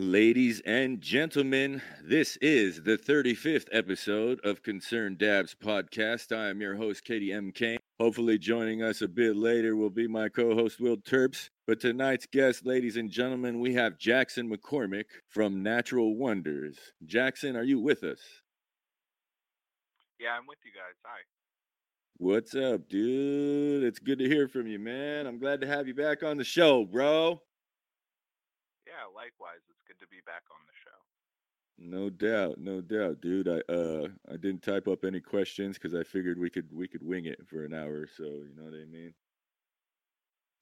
Ladies and gentlemen, this is the 35th episode of Concerned Dabs podcast. I am your host, Katie M. Kane. Hopefully, joining us a bit later will be my co host, Will Terps. But tonight's guest, ladies and gentlemen, we have Jackson McCormick from Natural Wonders. Jackson, are you with us? Yeah, I'm with you guys. Hi. What's up, dude? It's good to hear from you, man. I'm glad to have you back on the show, bro. Yeah, likewise. Good to be back on the show. No doubt, no doubt, dude. I uh I didn't type up any questions because I figured we could we could wing it for an hour or so. You know what I mean?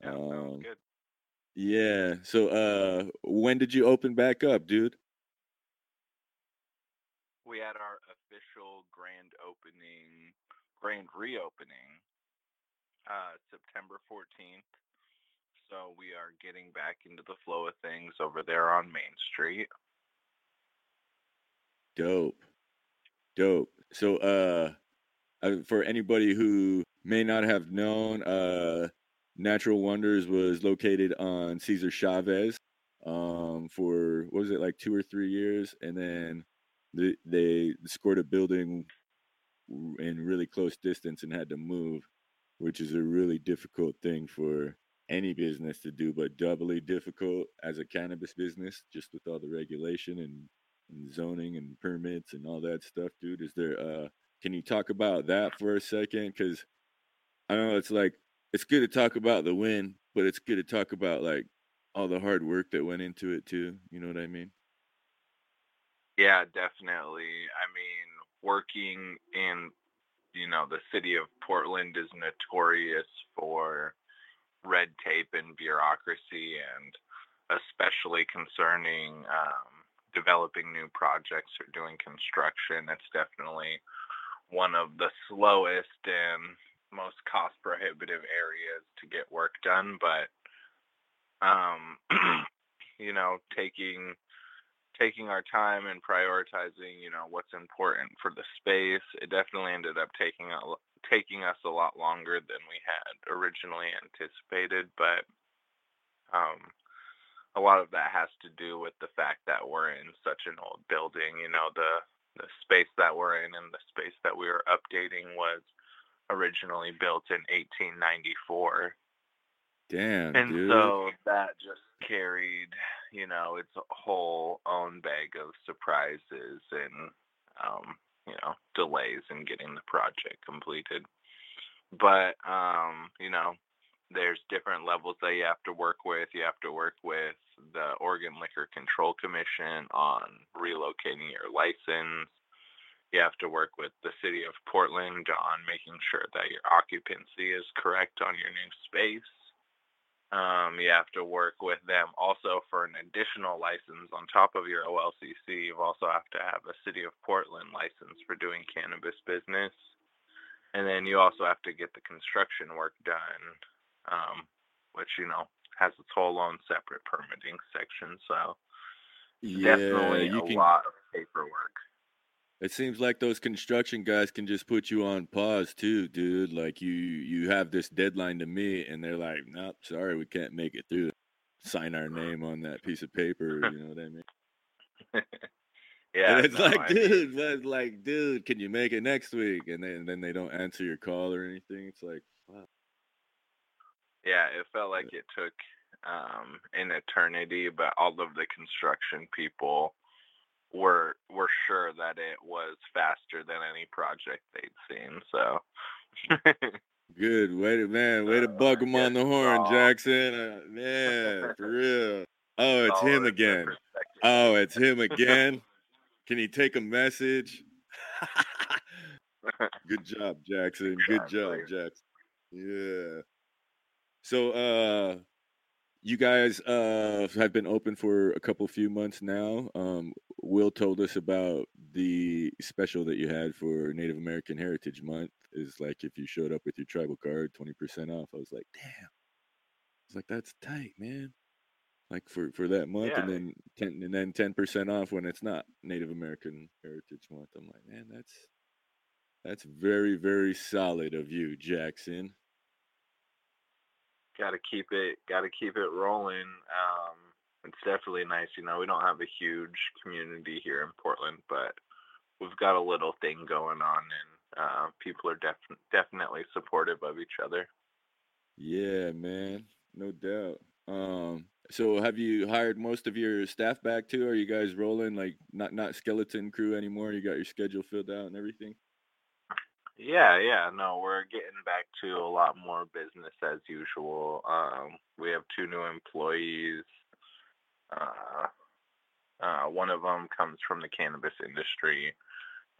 Yeah, Um, good. yeah. So uh, when did you open back up, dude? We had our official grand opening, grand reopening, uh, September 14th. So we are getting back into the flow of things over there on Main Street. Dope, dope. So uh, uh, for anybody who may not have known, uh, Natural Wonders was located on Cesar Chavez um, for what was it like two or three years, and then they, they scored a building in really close distance and had to move, which is a really difficult thing for any business to do, but doubly difficult as a cannabis business, just with all the regulation and, and zoning and permits and all that stuff, dude. Is there uh can you talk about that for a second? Cause I know it's like it's good to talk about the win, but it's good to talk about like all the hard work that went into it too. You know what I mean? Yeah, definitely. I mean, working in, you know, the city of Portland is notorious for red tape and bureaucracy, and especially concerning um, developing new projects or doing construction. It's definitely one of the slowest and most cost prohibitive areas to get work done, but um, you know, taking taking our time and prioritizing, you know, what's important for the space. It definitely ended up taking a, taking us a lot longer than we had originally anticipated, but um, a lot of that has to do with the fact that we're in such an old building. You know, the the space that we're in and the space that we were updating was originally built in 1894 Damn, and dude. so that just carried, you know, its whole own bag of surprises and, um, you know, delays in getting the project completed. But, um, you know, there's different levels that you have to work with. You have to work with the Oregon Liquor Control Commission on relocating your license. You have to work with the city of Portland on making sure that your occupancy is correct on your new space. Um, you have to work with them also for an additional license on top of your OLCC. You also have to have a City of Portland license for doing cannabis business. And then you also have to get the construction work done, um, which, you know, has its whole own separate permitting section. So yeah, definitely you a can lot of paperwork. It seems like those construction guys can just put you on pause too, dude. Like you you have this deadline to meet and they're like, Nope, sorry, we can't make it through. Sign our name on that piece of paper, you know what I mean? yeah, and it's like, I dude, but like, dude, can you make it next week? And then and then they don't answer your call or anything. It's like, wow. yeah, it felt like it took um, an eternity, but all of the construction people were were sure that it was faster than any project they'd seen. So Good. Way to man, way to Uh, bug him on the horn, uh, Jackson. Uh, man, for real. Oh, it's him again. Oh, it's him again. Can he take a message? Good job, Jackson. Good job, Jackson. Yeah. So uh you guys uh have been open for a couple few months now. Um Will told us about the special that you had for Native American Heritage Month is like if you showed up with your tribal card, 20% off. I was like, "Damn." I was like, "That's tight, man." Like for for that month and then 10 and then 10% off when it's not Native American Heritage Month. I'm like, "Man, that's that's very very solid of you, Jackson." Got to keep it got to keep it rolling um it's definitely nice. You know, we don't have a huge community here in Portland, but we've got a little thing going on, and uh, people are def- definitely supportive of each other. Yeah, man, no doubt. Um, so have you hired most of your staff back too? Are you guys rolling like not not skeleton crew anymore? You got your schedule filled out and everything? Yeah, yeah, no, we're getting back to a lot more business as usual. Um, we have two new employees. Uh, uh, one of them comes from the cannabis industry,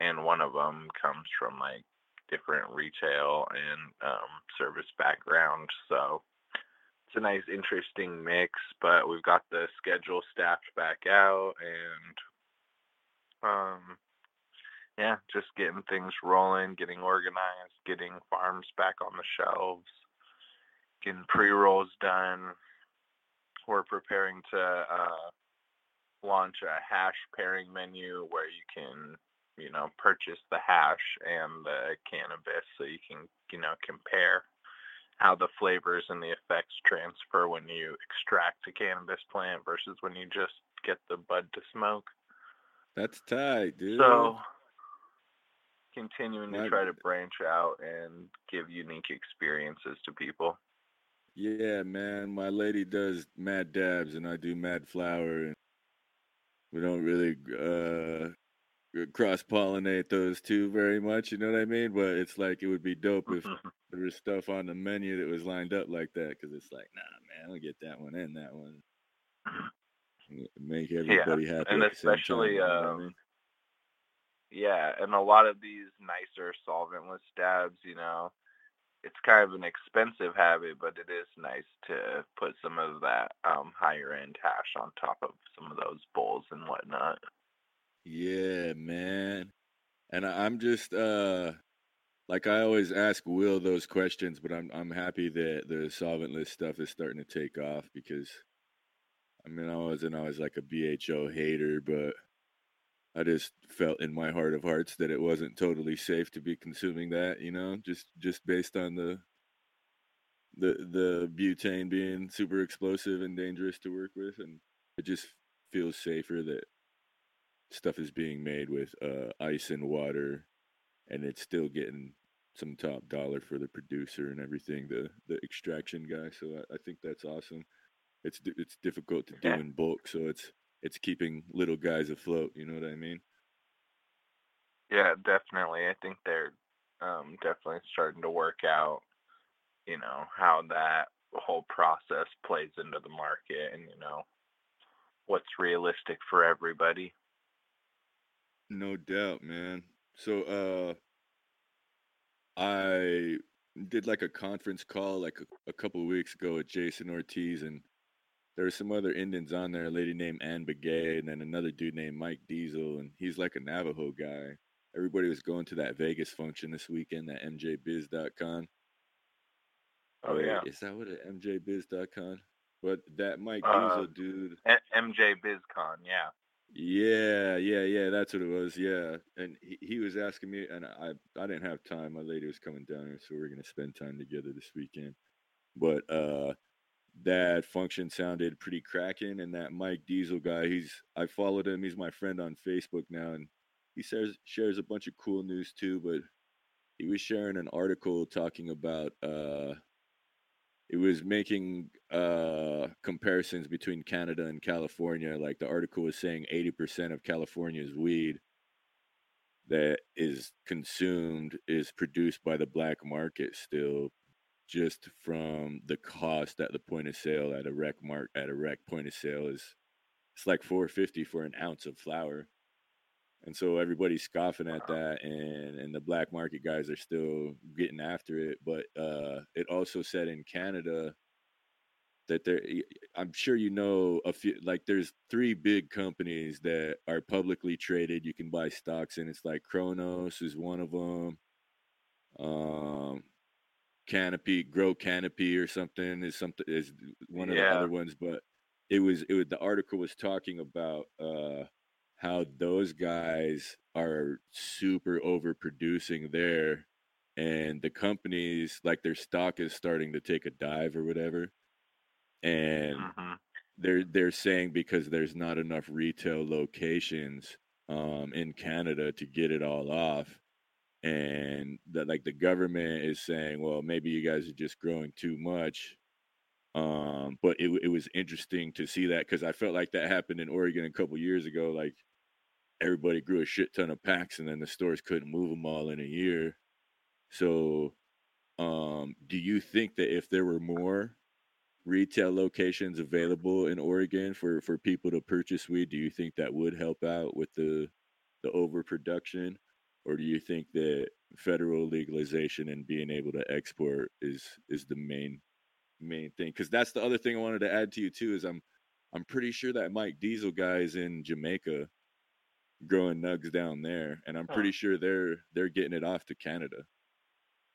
and one of them comes from like different retail and um, service background. So it's a nice, interesting mix. But we've got the schedule staffed back out, and um, yeah, just getting things rolling, getting organized, getting farms back on the shelves, getting pre rolls done. We're preparing to uh, launch a hash pairing menu where you can you know, purchase the hash and the cannabis so you can, you know, compare how the flavors and the effects transfer when you extract a cannabis plant versus when you just get the bud to smoke. That's tight, dude. So continuing to try to branch out and give unique experiences to people. Yeah, man. My lady does mad dabs and I do mad flower and we don't really uh cross pollinate those two very much. You know what I mean? But it's like it would be dope if there was stuff on the menu that was lined up like that because it's like, nah, man, I'll get that one and that one. Make everybody yeah. happy. And especially, time, um, I mean? Yeah, and a lot of these nicer solventless dabs, you know, it's kind of an expensive habit, but it is nice to put some of that um, higher end hash on top of some of those bowls and whatnot. Yeah, man. And I'm just uh like I always ask Will those questions, but I'm I'm happy that the solventless stuff is starting to take off because I mean I wasn't always like a BHO hater, but I just felt in my heart of hearts that it wasn't totally safe to be consuming that, you know, just just based on the the the butane being super explosive and dangerous to work with and it just feels safer that stuff is being made with uh, ice and water, and it's still getting some top dollar for the producer and everything, the the extraction guy. So I, I think that's awesome. It's it's difficult to do in bulk, so it's it's keeping little guys afloat. You know what I mean? Yeah, definitely. I think they're um, definitely starting to work out. You know how that whole process plays into the market, and you know what's realistic for everybody. No doubt, man. So uh I did like a conference call like a, a couple of weeks ago with Jason Ortiz and there were some other Indians on there, a lady named Ann Begay and then another dude named Mike Diesel and he's like a Navajo guy. Everybody was going to that Vegas function this weekend, that MJBizCon. Oh yeah. Is that what it MJBizCon? But that Mike uh, Diesel dude MJ BizCon, yeah. Yeah, yeah, yeah. That's what it was. Yeah, and he, he was asking me, and I I didn't have time. My lady was coming down here, so we are gonna spend time together this weekend. But uh, that function sounded pretty cracking, and that Mike Diesel guy, he's I followed him. He's my friend on Facebook now, and he says shares a bunch of cool news too. But he was sharing an article talking about uh it was making uh, comparisons between Canada and California. Like the article was saying, eighty percent of California's weed that is consumed is produced by the black market still, just from the cost at the point of sale at a rec mark at a rec point of sale is it's like four fifty for an ounce of flower. And so everybody's scoffing at that and and the black market guys are still getting after it but uh it also said in canada that there i'm sure you know a few like there's three big companies that are publicly traded. You can buy stocks and it's like Cronos is one of them um canopy grow canopy or something is something is one of yeah. the other ones but it was it was the article was talking about uh how those guys are super overproducing there and the companies like their stock is starting to take a dive or whatever and mm-hmm. they're they're saying because there's not enough retail locations um, in Canada to get it all off, and that like the government is saying, well, maybe you guys are just growing too much. Um, but it it was interesting to see that because I felt like that happened in Oregon a couple years ago. Like everybody grew a shit ton of packs, and then the stores couldn't move them all in a year. So, um, do you think that if there were more retail locations available in Oregon for for people to purchase weed, do you think that would help out with the the overproduction, or do you think that federal legalization and being able to export is is the main main thing? Because that's the other thing I wanted to add to you too. Is I'm I'm pretty sure that Mike Diesel guy's in Jamaica growing nugs down there, and I'm pretty sure they're they're getting it off to Canada.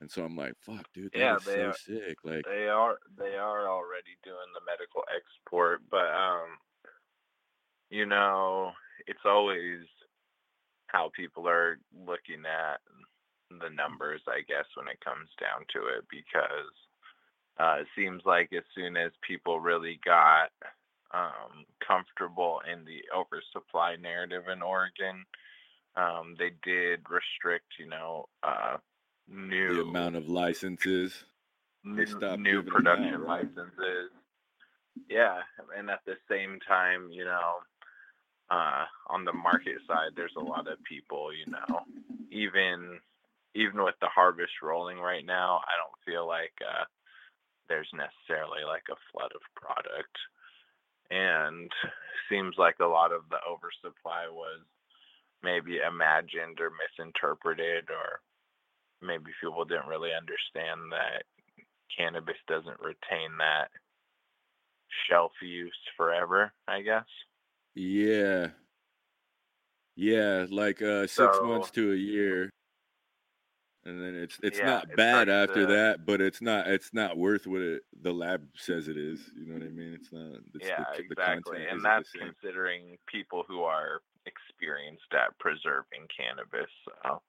And so I'm like, fuck, dude, that Yeah, is they so are. sick. Like, They are they are already doing the medical export, but um, you know, it's always how people are looking at the numbers, I guess, when it comes down to it, because uh, it seems like as soon as people really got um, comfortable in the oversupply narrative in Oregon, um, they did restrict, you know, uh, new the amount of licenses. new, new production out, right? licenses. Yeah, and at the same time, you know, uh, on the market side, there's a lot of people, you know, even even with the harvest rolling right now, I don't feel like uh, there's necessarily like a flood of product, and seems like a lot of the oversupply was maybe imagined or misinterpreted or maybe people didn't really understand that cannabis doesn't retain that shelf use forever, I guess. Yeah. Yeah, like uh six So- months to a year. And then it's it's Yeah, not bad after that, but it's not it's not worth what it, the lab says it is. You know what I mean? It's not. It's yeah, the, the exactly. content And that's considering people who are experienced at preserving cannabis. So.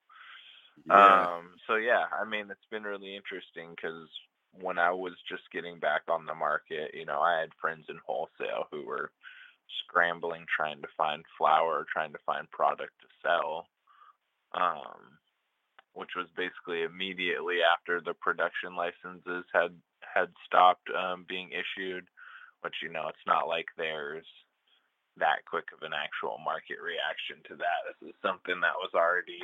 Yeah. Um, so yeah, I mean, it's been really interesting because when I was just getting back on the market, you know, I had friends in wholesale who were scrambling trying to find flower, trying to find product to sell. Um, which was basically immediately after the production licenses had had stopped um, being issued. Which you know, it's not like there's that quick of an actual market reaction to that. This is something that was already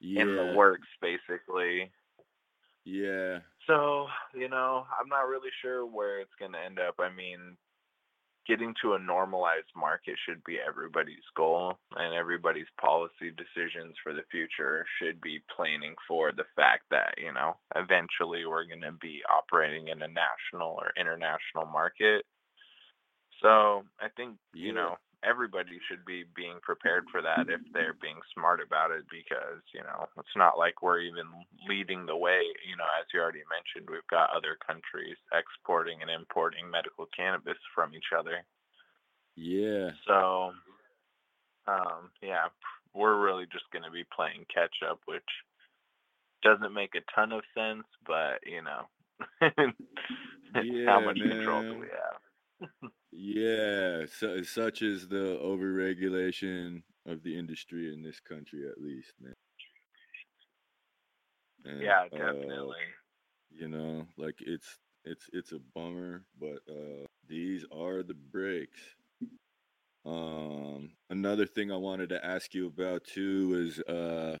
yeah. in the works basically. Yeah. So, you know, I'm not really sure where it's going to end up. I mean, getting to a normalized market should be everybody's goal, and everybody's policy decisions for the future should be planning for the fact that, you know, eventually we're going to be operating in a national or international market. So, I think, you Yeah. know, everybody should be being prepared for that if they're being smart about it because you know it's not like we're even leading the way you know as you already mentioned we've got other countries exporting and importing medical cannabis from each other. Yeah. so um yeah we're really just going to be playing catch up which doesn't make a ton of sense but you know how much control do we have Yeah, so, such is the overregulation of the industry in this country, at least, man. And, yeah uh, definitely you know, like it's it's it's a bummer, but uh, these are the breaks. Um, another thing I wanted to ask you about too is uh,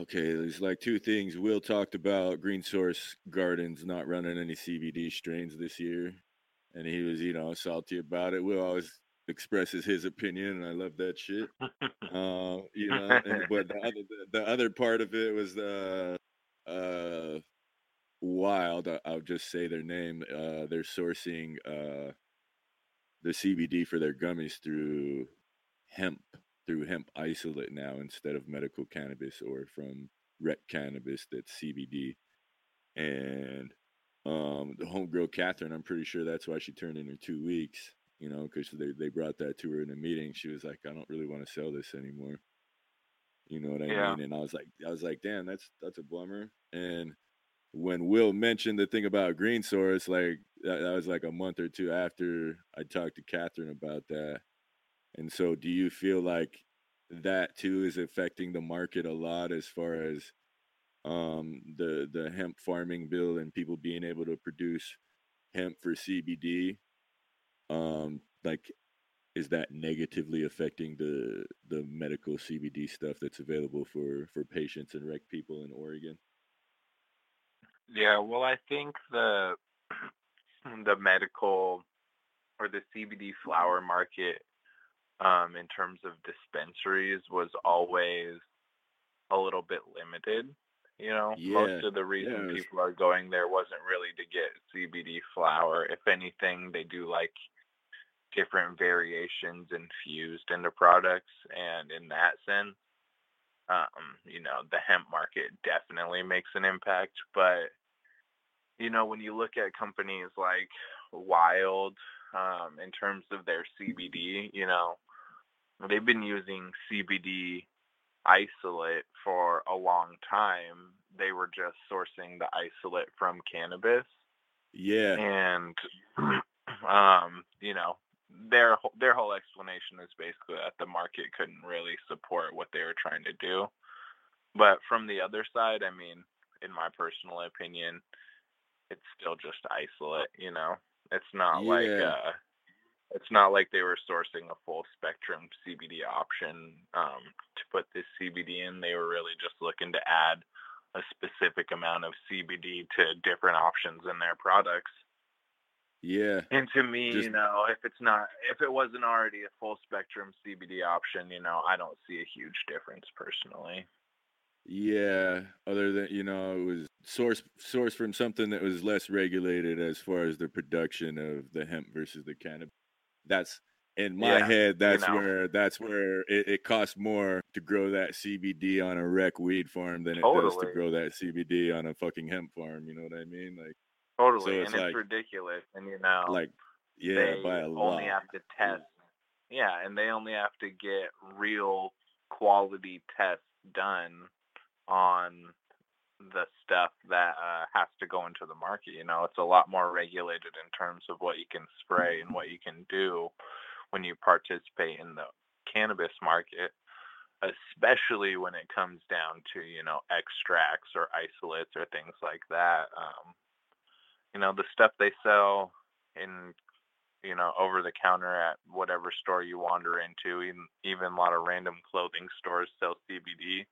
okay, there's like two things. Will talked about Green Source Gardens not running any CBD strains this year, and he was, you know, salty about it. Will always expresses his opinion, and I love that shit. Uh, you know, and, but the other the, the other part of it was the uh, Wild. I- I'll just say their name. Uh, they're sourcing uh, the CBD for their gummies through hemp, through hemp isolate now instead of medical cannabis or from rec cannabis that's CBD. And um, the homegirl Catherine, I'm pretty sure that's why she turned in her two weeks. You know, because they they brought that to her in a meeting. She was like, I don't really want to sell this anymore. You know what I Yeah. mean? And I was like, I was like, damn, that's that's a bummer. And when Will mentioned the thing about Green Source, like that, that was like a month or two after I talked to Catherine about that. And so, do you feel like that too is affecting the market a lot as far as um, the the hemp farming bill and people being able to produce hemp for CBD? Um, like, is that negatively affecting the the medical CBD stuff that's available for for patients and rec people in Oregon? Yeah, well, I think the the medical or the CBD flower market um, in terms of dispensaries was always a little bit limited. You know, Yeah, most of the reason yeah, was, people are going there wasn't really to get CBD flower. If anything, they do like different variations infused into products, and in that sense, um, you know, the hemp market definitely makes an impact. But you know, when you look at companies like Wild, um, in terms of their CBD, you know, they've been using CBD isolate for a long time. They were just sourcing the isolate from cannabis, yeah, and um, you know, their their whole explanation is basically that the market couldn't really support what they were trying to do. But from the other side, I mean, in my personal opinion, it's still just isolate, you know. It's not like uh it's not like they were sourcing a full spectrum CBD option um to put this CBD in. They were really just looking to add a specific amount of CBD to different options in their products. yeah. And to me, Just you know, if it's not if it wasn't already a full spectrum CBD option, you know, I don't see a huge difference personally. Yeah, other than you know, it was sourced sourced from something that was less regulated as far as the production of the hemp versus the cannabis. That's in my Yeah, head. you That's know. where that's where it, it costs more to grow that CBD on a rec weed farm than it does to grow that CBD on a fucking hemp farm. You know what I mean? Like, Totally. so And it's it's ridiculous. And you know, like yeah, by they a only lot. have to test yeah and they only have to get real quality tests done on the stuff that uh, has to go into the market you know? It's a lot more regulated in terms of what you can spray and what you can do when you participate in the cannabis market especially when it comes down to you know extracts or isolates or things like that um, you know the stuff they sell in you know over the counter at whatever store you wander into even even a lot of random clothing stores sell cbd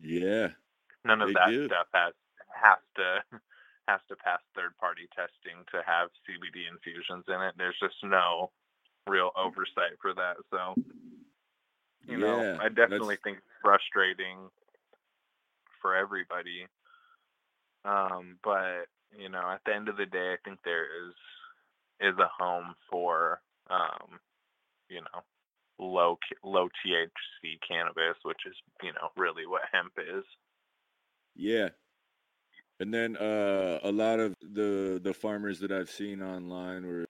Yeah, none of they that do. stuff has has to has to pass third party testing to have cbd infusions in it there's just no real oversight for that so you know i definitely that's think it's frustrating for everybody um but you know at the end of the day i think there is is a home for um you know low low THC cannabis, which is you know really what hemp is. Yeah. And then uh, a lot of the the farmers that I've seen online were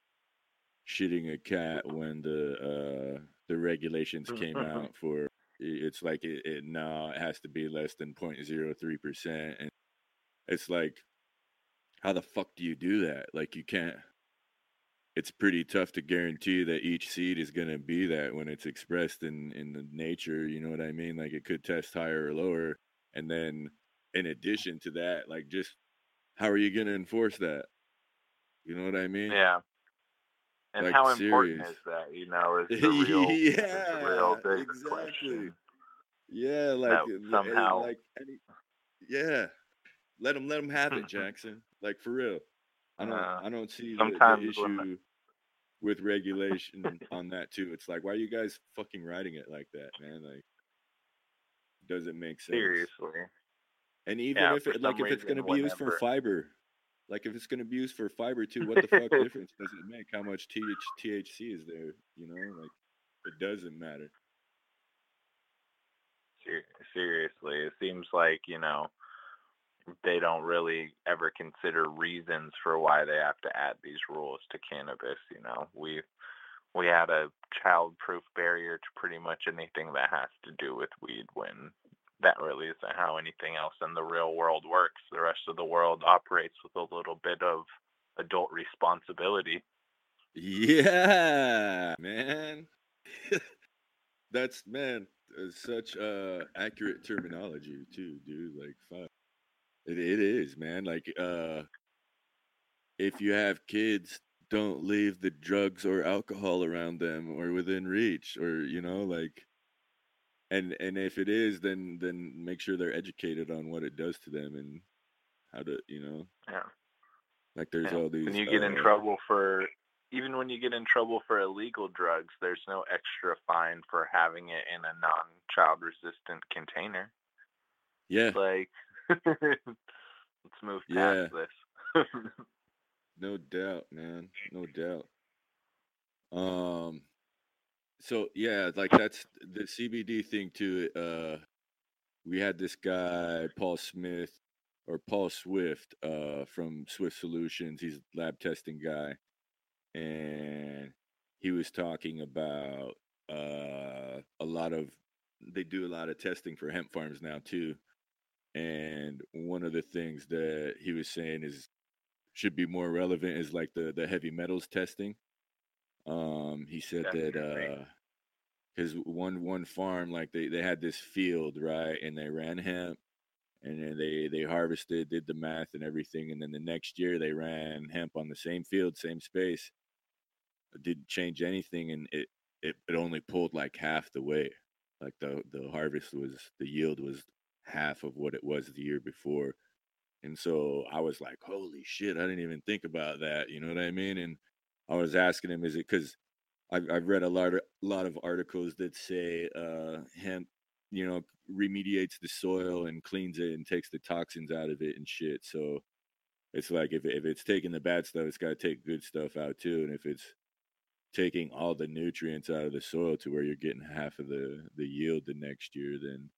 shitting a cat when the uh, the regulations came out for it's like it, it now it has to be less than 0.03 percent, and it's like how the fuck do you do that? Like you can't. It's pretty tough to guarantee that each seed is gonna be that when it's expressed in in the nature. You know what I mean? Like it could test higher or lower, and then in addition to that, like just how are you gonna enforce that? You know what I mean? yeah, and Like how important serious. is that? You know, is the real is the real yeah, big exactly. question. Yeah, like uh, eh, somehow, like any, yeah. Let them let them have it, Jackson. Like for real. I don't uh, I don't see the the issue with regulation on that too. It's like why are you guys fucking writing it like that, man? Like does it make sense. seriously, And even yeah, if it like if it's gonna be used for fiber, like if it's gonna be used for fiber too, what the fuck difference does it make? How much TH, THC is there? You know, like it doesn't matter. seriously, it seems like you know they don't really ever consider reasons for why they have to add these rules to cannabis. You know, we we had a child-proof barrier to pretty much anything that has to do with weed when that really isn't how anything else in the real world works. The rest of the world operates with a little bit of adult responsibility. Yeah, man. That's man, uh, such uh accurate terminology too, dude. Like fuck. It, it is, man. Like uh if you have kids, don't leave the drugs or alcohol around them or within reach or you know, like and and if it is then then make sure they're educated on what it does to them and how to, you know. Yeah. Like there's Yeah. all these When you get in uh, trouble for even when you get in trouble for illegal drugs, there's no extra fine for having it in a non-child resistant container. Yeah, Like let's move Yeah. past this. no doubt, man. No doubt. Um so yeah, like that's the CBD thing too. Uh we had this guy, Paul Smith or Paul Swift, uh, from Swift Solutions. He's a lab testing guy. And he was talking about uh a lot of they do a lot of testing for hemp farms now too. And one of the things that he was saying is should be more relevant is like the the heavy metals testing. Um, he said that Definitely. uh, because one one farm like they they had this field right, and they ran hemp, and then they they harvested, did the math and everything, and then the next year they ran hemp on the same field, same space. It didn't change anything, and it it, it only pulled like half the weight. Like the the harvest was the yield was half of what it was the year before. And so I was like, holy shit, I didn't even think about that. You know what I mean? And I was asking him, is it because I've, I've read a lot of, lot of articles that say uh, hemp, you know, remediates the soil and cleans it and takes the toxins out of it and shit. So it's like if, if it's taking the bad stuff, it's got to take good stuff out too. And if it's taking all the nutrients out of the soil to where you're getting half of the, the yield the next year, then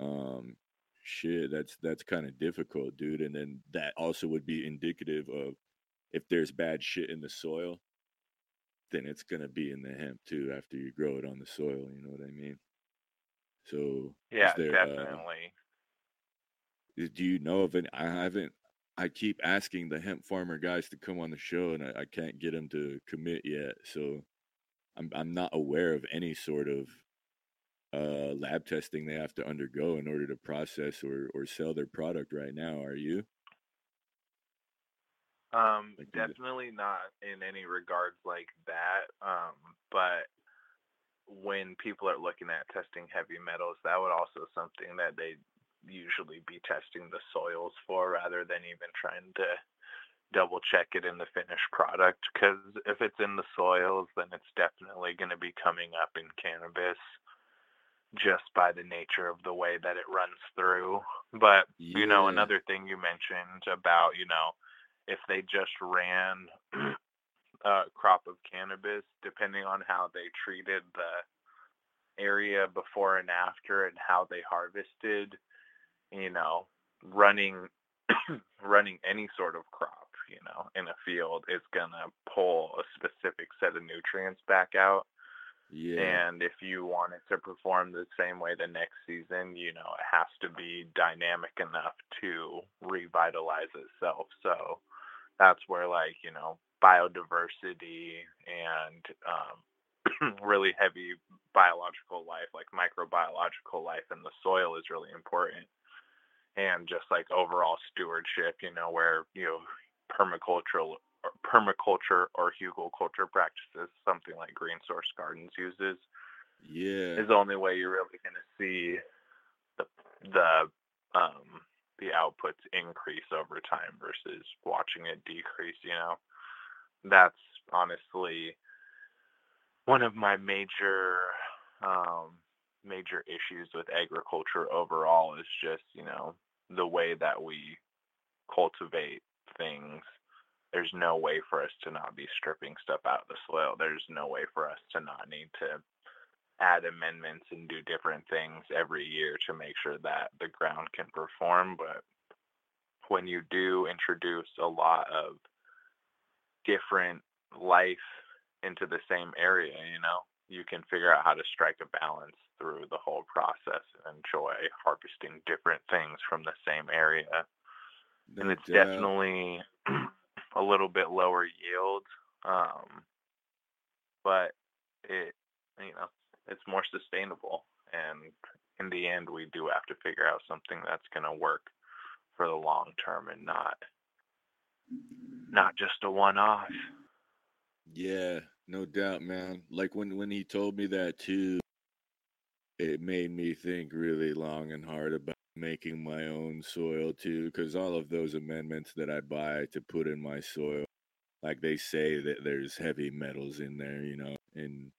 um shit that's that's kind of difficult dude and then that also would be indicative of if there's bad shit in the soil then it's going to be in the hemp too after you grow it on the soil you know what i mean so Yeah, there uh, definitely. is- do you know of any i haven't i keep asking the hemp farmer guys to come on the show and i, I can't get them to commit yet so i'm i'm not aware of any sort of uh, lab testing they have to undergo in order to process or, or sell their product right now. Are you? Um, Like, is it- definitely not in any regards like that. Um, but when people are looking at testing heavy metals, that would also something that they usually be testing the soils for rather than even trying to double check it in the finished product. Because if it's in the soils, then it's definitely going to be coming up in cannabis just by the nature of the way that it runs through. But you know, another thing you mentioned about, you know, if they just ran a uh, crop of cannabis, depending on how they treated the area before and after and how they harvested, you know, running running any sort of crop, you know, in a field is gonna pull a specific set of nutrients back out. Yeah. And if you want it to perform the same way the next season, you know, it has to be dynamic enough to revitalize itself. So that's where, like, you know, biodiversity and um, really heavy biological life, like microbiological life in the soil, is really important. And just like overall stewardship, you know, where, you know, permacultural or permaculture or hugelkultur practices, something like Green Source Gardens uses, yeah. is the only way you're really going to see the the um, the outputs increase over time versus watching it decrease. You know, that's honestly one of my major um, major issues with agriculture overall is just you know the way that we cultivate things there's no way for us to not be stripping stuff out of the soil. There's no way for us to not need to add amendments and do different things every year to make sure that the ground can perform. But when you do introduce a lot of different life into the same area, you know, you can figure out how to strike a balance through the whole process and enjoy harvesting different things from the same area. No and it's doubt. definitely a little bit lower yield, um, but it you know it's more sustainable. And in the end, we do have to figure out something that's going to work for the long term and not not just a one off. Yeah, no doubt, man. Like when when he told me that too, it made me think really long and hard about making my own soil too because all of those amendments that I buy to put in my soil like they say that there's heavy metals in there, you know, and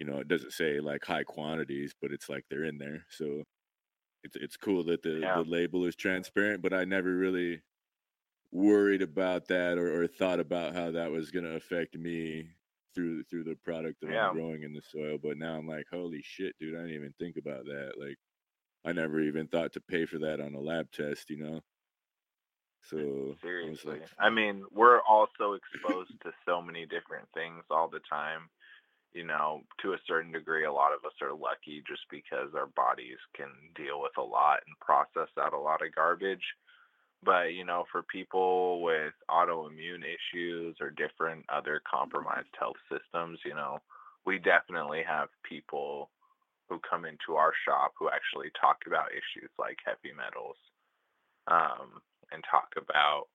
you know, it doesn't say like high quantities, but it's like they're in there. So it's it's cool that the, yeah. the label is transparent, but I never really worried about that or, or thought about how that was gonna affect me through through the product that yeah. I'm growing in the soil. But now I'm like, holy shit, dude, I didn't even think about that. Like I never even thought to pay for that on a lab test, you know. So seriously, I, like, I mean, we're also exposed to so many different things all the time. You know, to a certain degree, a lot of us are lucky just because our bodies can deal with a lot and process out a lot of garbage. But, you know, for people with autoimmune issues or different other compromised health systems, you know, we definitely have people who come into our shop who actually talk about issues like heavy metals um, and talk about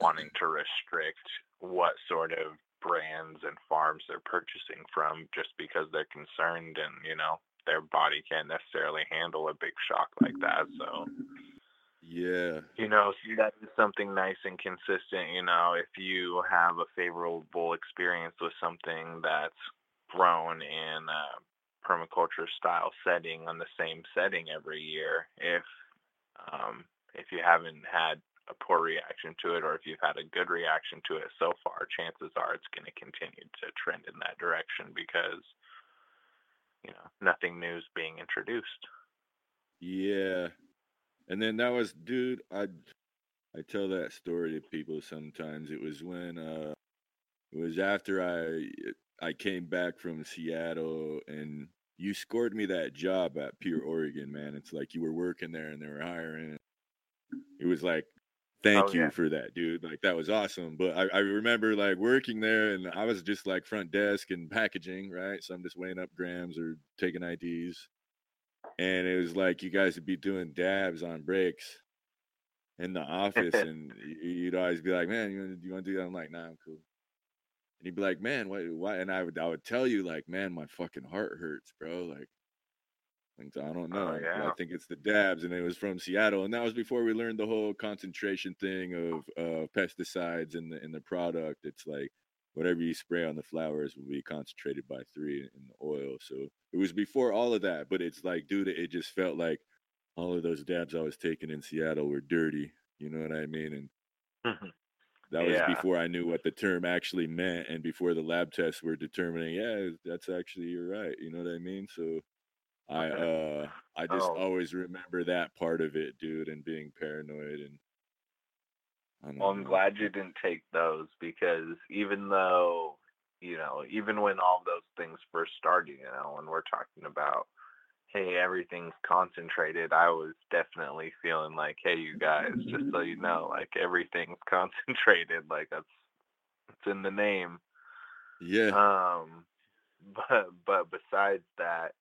wanting to restrict what sort of brands and farms they're purchasing from just because they're concerned and, you know, their body can't necessarily handle a big shock like that. So, yeah. You know, so that is something nice and consistent. You know, if you have a favorable experience with something that's grown in a permaculture style setting on the same setting every year, if um, if you haven't had a poor reaction to it or if you've had a good reaction to it so far, chances are it's going to continue to trend in that direction because you know nothing new is being introduced. Yeah, and then that was, dude, I I tell that story to people sometimes. It was when uh it was after I I came back from Seattle and you scored me that job at Pure Oregon, man. It's like you were working there and they were hiring. It was like, thank oh, you yeah. for that, dude. Like that was awesome. But I, I remember like working there and I was just like front desk and packaging, right? So I'm just weighing up grams or taking IDs and it was like you guys would be doing dabs on breaks in the office, and you'd always be like, "Man, you want to, you want to do that?" I'm like, "Nah, I'm cool." And he'd be like, "Man, why? Why?" And I would I would tell you like, "Man, my fucking heart hurts, bro." Like, I don't know. Oh, yeah. I think it's the dabs, and it was from Seattle, and that was before we learned the whole concentration thing of uh, pesticides in the in the product. It's like whatever you spray on the flowers will be concentrated by three in the oil. So it was before all of that, but it's like, dude, it just felt like all of those dabs I was taking in Seattle were dirty. You know what I mean? And mm-hmm. that was yeah. before I knew what the term actually meant, and before the lab tests were determining, yeah, that's actually you're right. You know what I mean? So I uh I just oh. always remember that part of it, dude, and being paranoid and well, I'm glad you didn't take those because even though, you know, even when all those things first started, you know, when we're talking about, hey, everything's concentrated, I was definitely feeling like, hey, you guys, just so you know, like everything's concentrated, like that's it's in the name. Yeah. Um, but but besides that,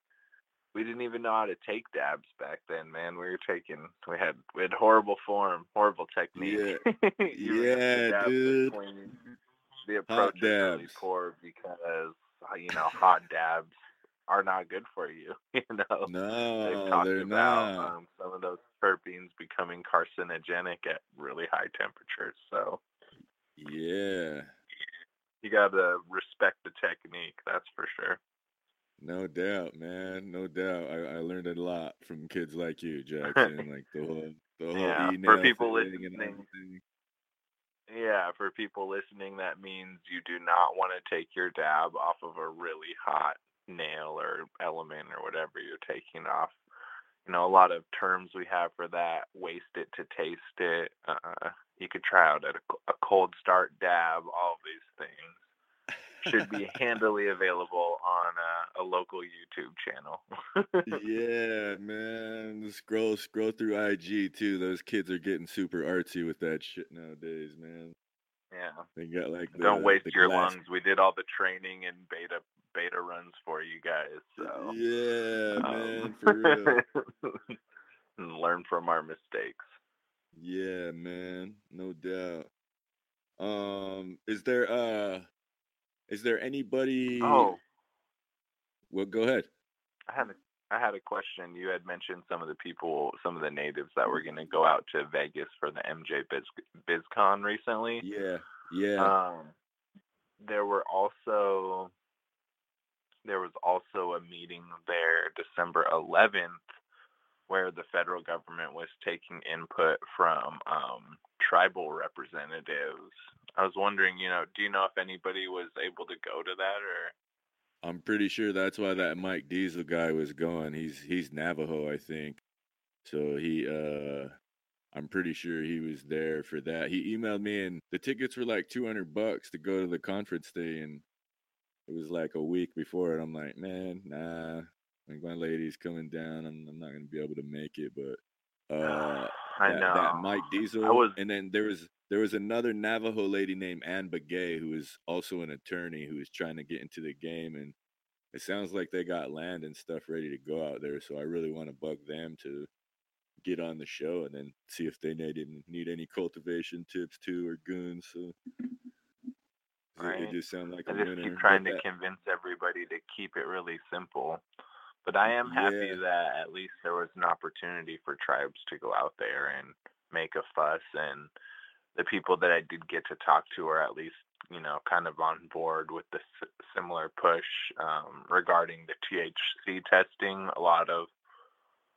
we didn't even know how to take dabs back then, man. We were taking we had we had horrible form, horrible technique. Yeah, yeah dude. The approach is really poor because uh, you know hot dabs are not good for you. You know, no, they've talked they're about not. Um, some of those terpenes becoming carcinogenic at really high temperatures. So, yeah, you got to respect the technique. That's for sure. No doubt, man. No doubt. I, I learned a lot from kids like you, Jackson. like the whole the whole yeah, for people listening. Yeah, for people listening, that means you do not want to take your dab off of a really hot nail or element or whatever you're taking off. You know, a lot of terms we have for that: waste it to taste it. Uh, you could try out at a, a cold start dab. All these things should be handily available on uh, local YouTube channel. yeah, man. Scroll scroll through IG too. Those kids are getting super artsy with that shit nowadays, man. Yeah. They got like the, don't waste your glass- lungs. We did all the training and beta beta runs for you guys. So Yeah, man, um, for real. and learn from our mistakes. Yeah, man, no doubt. Um, is there uh, is there anybody? Oh, well, go ahead. I had a I had a question. You had mentioned some of the people, some of the natives that were going to go out to Vegas for the MJ Biz, BizCon recently. Yeah, yeah, Um, there were also there was also a meeting there December 11th where the federal government was taking input from um, tribal representatives. I was wondering, you know, do you know if anybody was able to go to that or? I'm pretty sure that's why that Mike Diesel guy was going. He's he's Navajo, I think. So he uh I'm pretty sure he was there for that. He emailed me and the tickets were like 200 bucks to go to the conference day and it was like a week before and I'm like, "Man, nah. Like my lady's coming down. I'm, I'm not going to be able to make it, but uh I that, know. that Mike Diesel. I was and then there was there was another Navajo lady named Ann Begay who is also an attorney who is trying to get into the game, and it sounds like they got land and stuff ready to go out there. So I really want to bug them to get on the show and then see if they need any- need any cultivation tips too or goons. So Right. it just sound like I just keep trying to that- convince everybody to keep it really simple. But I am happy Yeah. that at least there was an opportunity for tribes to go out there and make a fuss. And the people that I did get to talk to are at least, you know, kind of on board with the s- similar push um, regarding the THC testing. A lot of,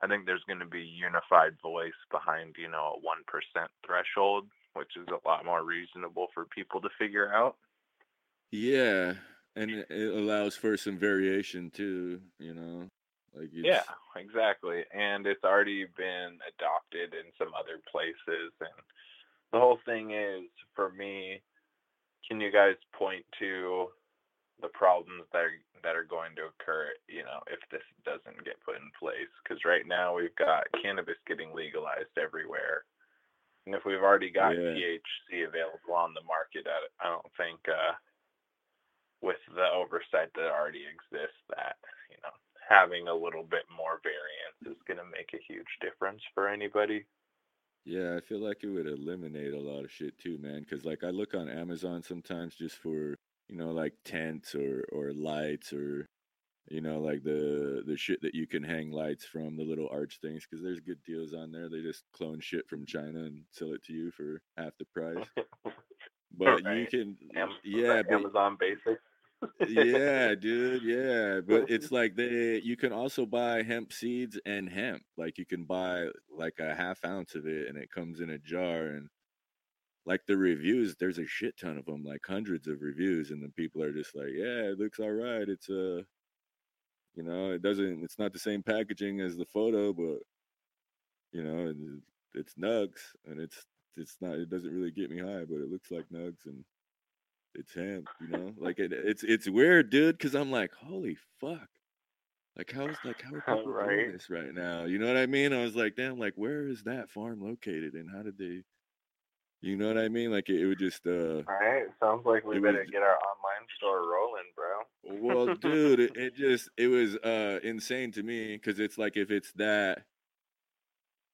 I think there's going to be unified voice behind, you know, a 1% threshold, which is a lot more reasonable for people to figure out. Yeah, and it it allows for some variation too. You know, like Yeah, exactly. And it's already been adopted in some other places. And the whole thing is, for me, can you guys point to the problems that are, that are going to occur, you know, if this doesn't get put in place? Because right now we've got cannabis getting legalized everywhere. And if we've already got Yeah. THC available on the market, I, I don't think uh, with the oversight that already exists that, you know, having a little bit more variance is going to make a huge difference for anybody. Yeah, I feel like it would eliminate a lot of shit too, man. Because like I look on Amazon sometimes just for you know like tents or or lights or you know like the the shit that you can hang lights from the little arch things. Because there's good deals on there. They just clone shit from China and sell it to you for half the price. But you can, Am- yeah, like but Amazon Basics. Yeah, dude, yeah. But it's like they you can also buy hemp seeds and hemp. Like you can buy like a half ounce of it and it comes in a jar and like the reviews, there's a shit ton of them, like hundreds of reviews, and the people are just like, Yeah, it looks all right. It's uh you know, it doesn't it's not the same packaging as the photo, but you know, it's nugs and it's it's not it doesn't really get me high, but it looks like nugs and it's him, you know. Like it, it's it's weird, dude, because I'm like, holy fuck, like how is like how are people Right. doing this right now? You know what I mean? I was like, damn, like where is that farm located, and how did they? You know what I mean? Like it, it would just uh. All right. Sounds like we better was- get our online store rolling, bro. Well, dude, it, it just it was uh insane to me because it's like if it's that,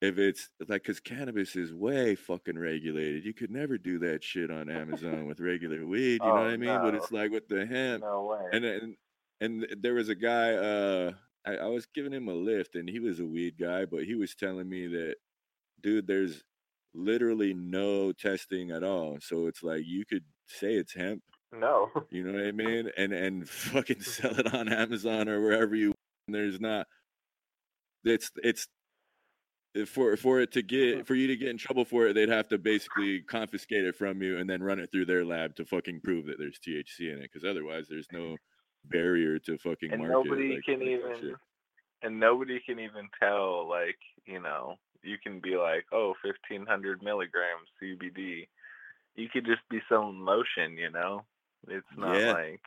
if it's like because cannabis is way fucking regulated, you could never do that shit on Amazon with regular weed. You know Oh, what I mean? But it's like with the hemp, No way. and and and there was a guy. Uh, I, I was giving him a lift, and he was a weed guy, but he was telling me that, dude, there's literally no testing at all. So it's like you could say it's hemp no. you know what I mean? And and fucking sell it on Amazon or wherever you. And there's not. It's it's for for it to get uh-huh. for you to get in trouble for it, they'd have to basically confiscate it from you and then run it through their lab to fucking prove that there's THC in it. Because otherwise, there's no barrier to fucking and market. nobody like- can like even shit. and nobody can even tell like you know you can be like oh 1500 milligrams cbd you could just be selling lotion you know it's not Yeah. like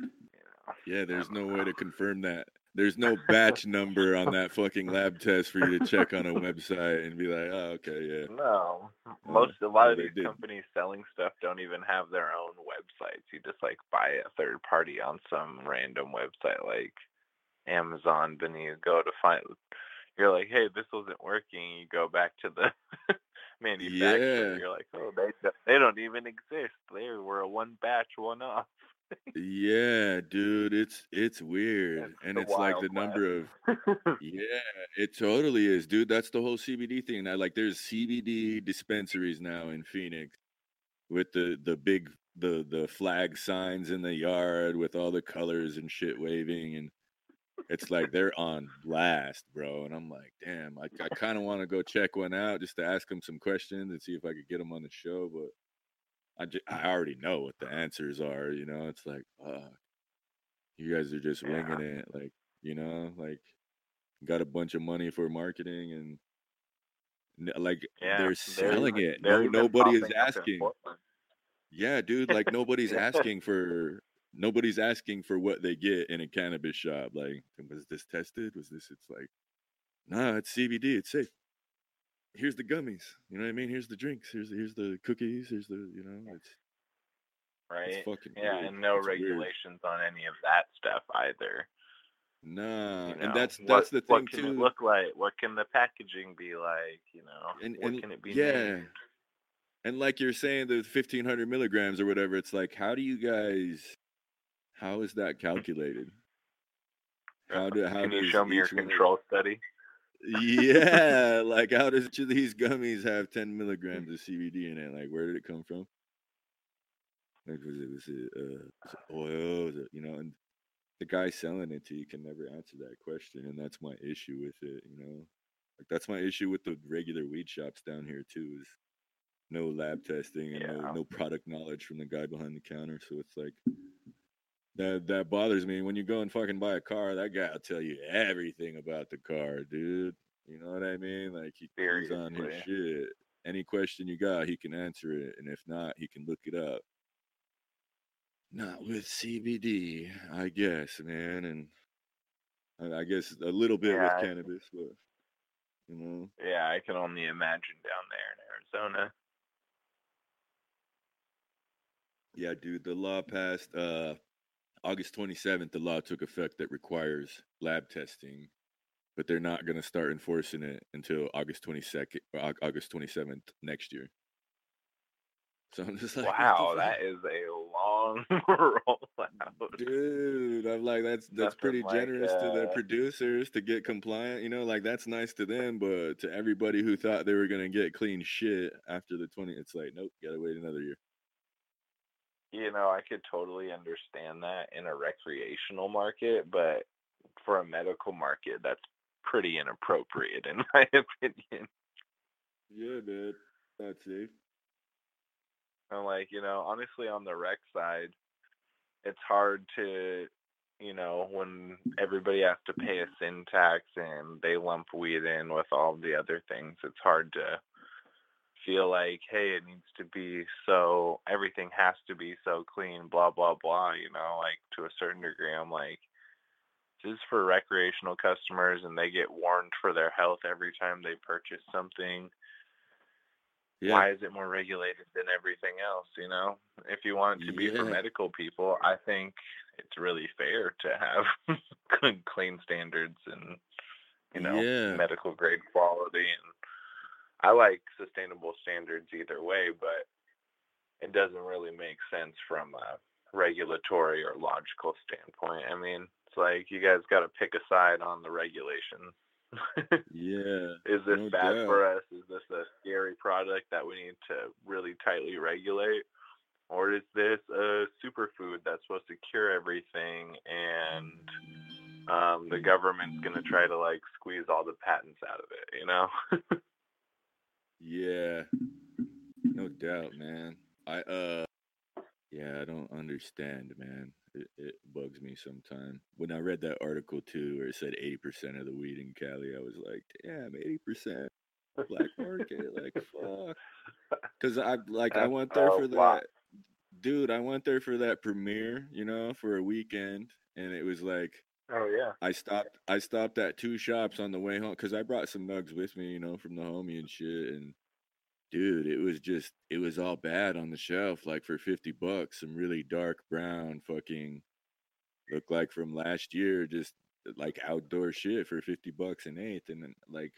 you know Yeah, there's no way to confirm that. There's no batch number on that fucking lab test for you to check on a website and be like, oh, okay, yeah. No, uh, most a lot of these didn't. companies selling stuff don't even have their own websites. You just like buy a third party on some random website like Amazon. Then you go to find. You're like, hey, this wasn't working. You go back to the manufacturer. Yeah. You're like, oh, they they don't even exist. They were a one batch, one off. Yeah, dude, it's it's weird. That's and it's like the number of Yeah, it totally is, dude. That's the whole CBD thing. Now, like, there's CBD dispensaries now in Phoenix with the the big the the flag signs in the yard with all the colors and shit waving, and it's like they're on blast, bro. And I'm like, damn, I I kind of want to go check one out just to ask them some questions and see if I could get them on the show, but I just, I already know what the answers are. You know, it's like, fuck, you guys are just Yeah. winging it, like you know, like got a bunch of money for marketing and like yeah, they're they're selling it. they're No, nobody is popping up in asking. Yeah, dude, like nobody's asking for nobody's asking for what they get in a cannabis shop. Like, was this tested? Was this? It's like, nah, it's CBD. It's safe. Here's the gummies. You know what I mean? Here's the drinks. Here's here's the cookies. Here's the you know. It's right? it's fucking Yeah, weird. and no It's weird. regulations on any of that stuff either. Nah, you know? and that's what, that's the thing what can too. it look like? What can the packaging be like? You know, And- what and- can it be? yeah. named? And like you're saying, the 1500 milligrams or whatever, it's like, how do you guys, how is that calculated? How do, how Can you show me your one control study? Yeah, like how does each of these gummies have 10 milligrams of CBD in it? Like, where did it come from? Like, was it, was it, uh, was it oil? Was it, you know, and the guy selling it to you can never answer that question. And that's my issue with it, you know? Like, that's my issue with the regular weed shops down here, too, is no lab testing and no, no product knowledge from the guy behind the counter. So it's like, that that bothers me. When you go and fucking buy a car, that guy will tell you everything about the car, dude. You know what I mean? Like he, he's on his Seriously. shit. Any question you got, he can answer it, and if not, he can look it up. Not with CBD, I guess, man, and I, I guess a little bit Yeah, I- with cannabis, but you know, Yeah, I can only imagine down there in Arizona. yeah, dude. The law passed uh, August 27th. The law took effect that requires lab testing, but they're not going to start enforcing it until August 22nd, or August 27th next year. So I'm just like, Wow, that is a long rollout. Dude, I'm like that's that's Nothing pretty like, generous to the producers to get compliant. You know, like that's nice to them, but to everybody who thought they were gonna get clean shit after the 20, it's like, nope, gotta wait another year. You know, I could totally understand that in a recreational market, but for a medical market, that's pretty inappropriate in my opinion. Yeah, dude, that's it. I'm like, you know, honestly, on the rec side, it's hard to, you know, when everybody has to pay a sin tax and they lump weed in with all the other things, it's hard to feel like, hey, it needs to be so, everything has to be so clean, blah, blah, blah, you know, like to a certain degree, I'm like, this is for recreational customers and they get warned for their health every time they purchase something Yeah, why is it more regulated than everything else? You know? If you want it to be for medical people i think it's really fair to have good clean standards and you know Yeah. medical grade quality and i like sustainable standards either way but it doesn't really make sense from a regulatory or logical standpoint i mean it's like you guys got to pick a side on the regulations yeah, is this No bad doubt. for us? Is this a scary product that we need to really tightly regulate? Or is this a superfood that's supposed to cure everything and um, the government's going to try to like squeeze all the patents out of it, you know? yeah, no doubt, man. I uh, yeah, I don't understand, man. It, it bugs me sometimes. When I read that article too, where it said eighty percent of the weed in Cali, I was like, damn, eighty percent black market, like fuck. Because I like I went there for that dude, I went there for that premiere, you know, for a weekend, and it was like Oh yeah. I stopped I stopped at two shops on the way home because I brought some nugs with me, you know, from the homie and shit. And dude, it was just it was all bad on the shelf, like for fifty bucks, some really dark brown fucking look like from last year, just uh, like outdoor shit for fifty bucks an eighth. And then like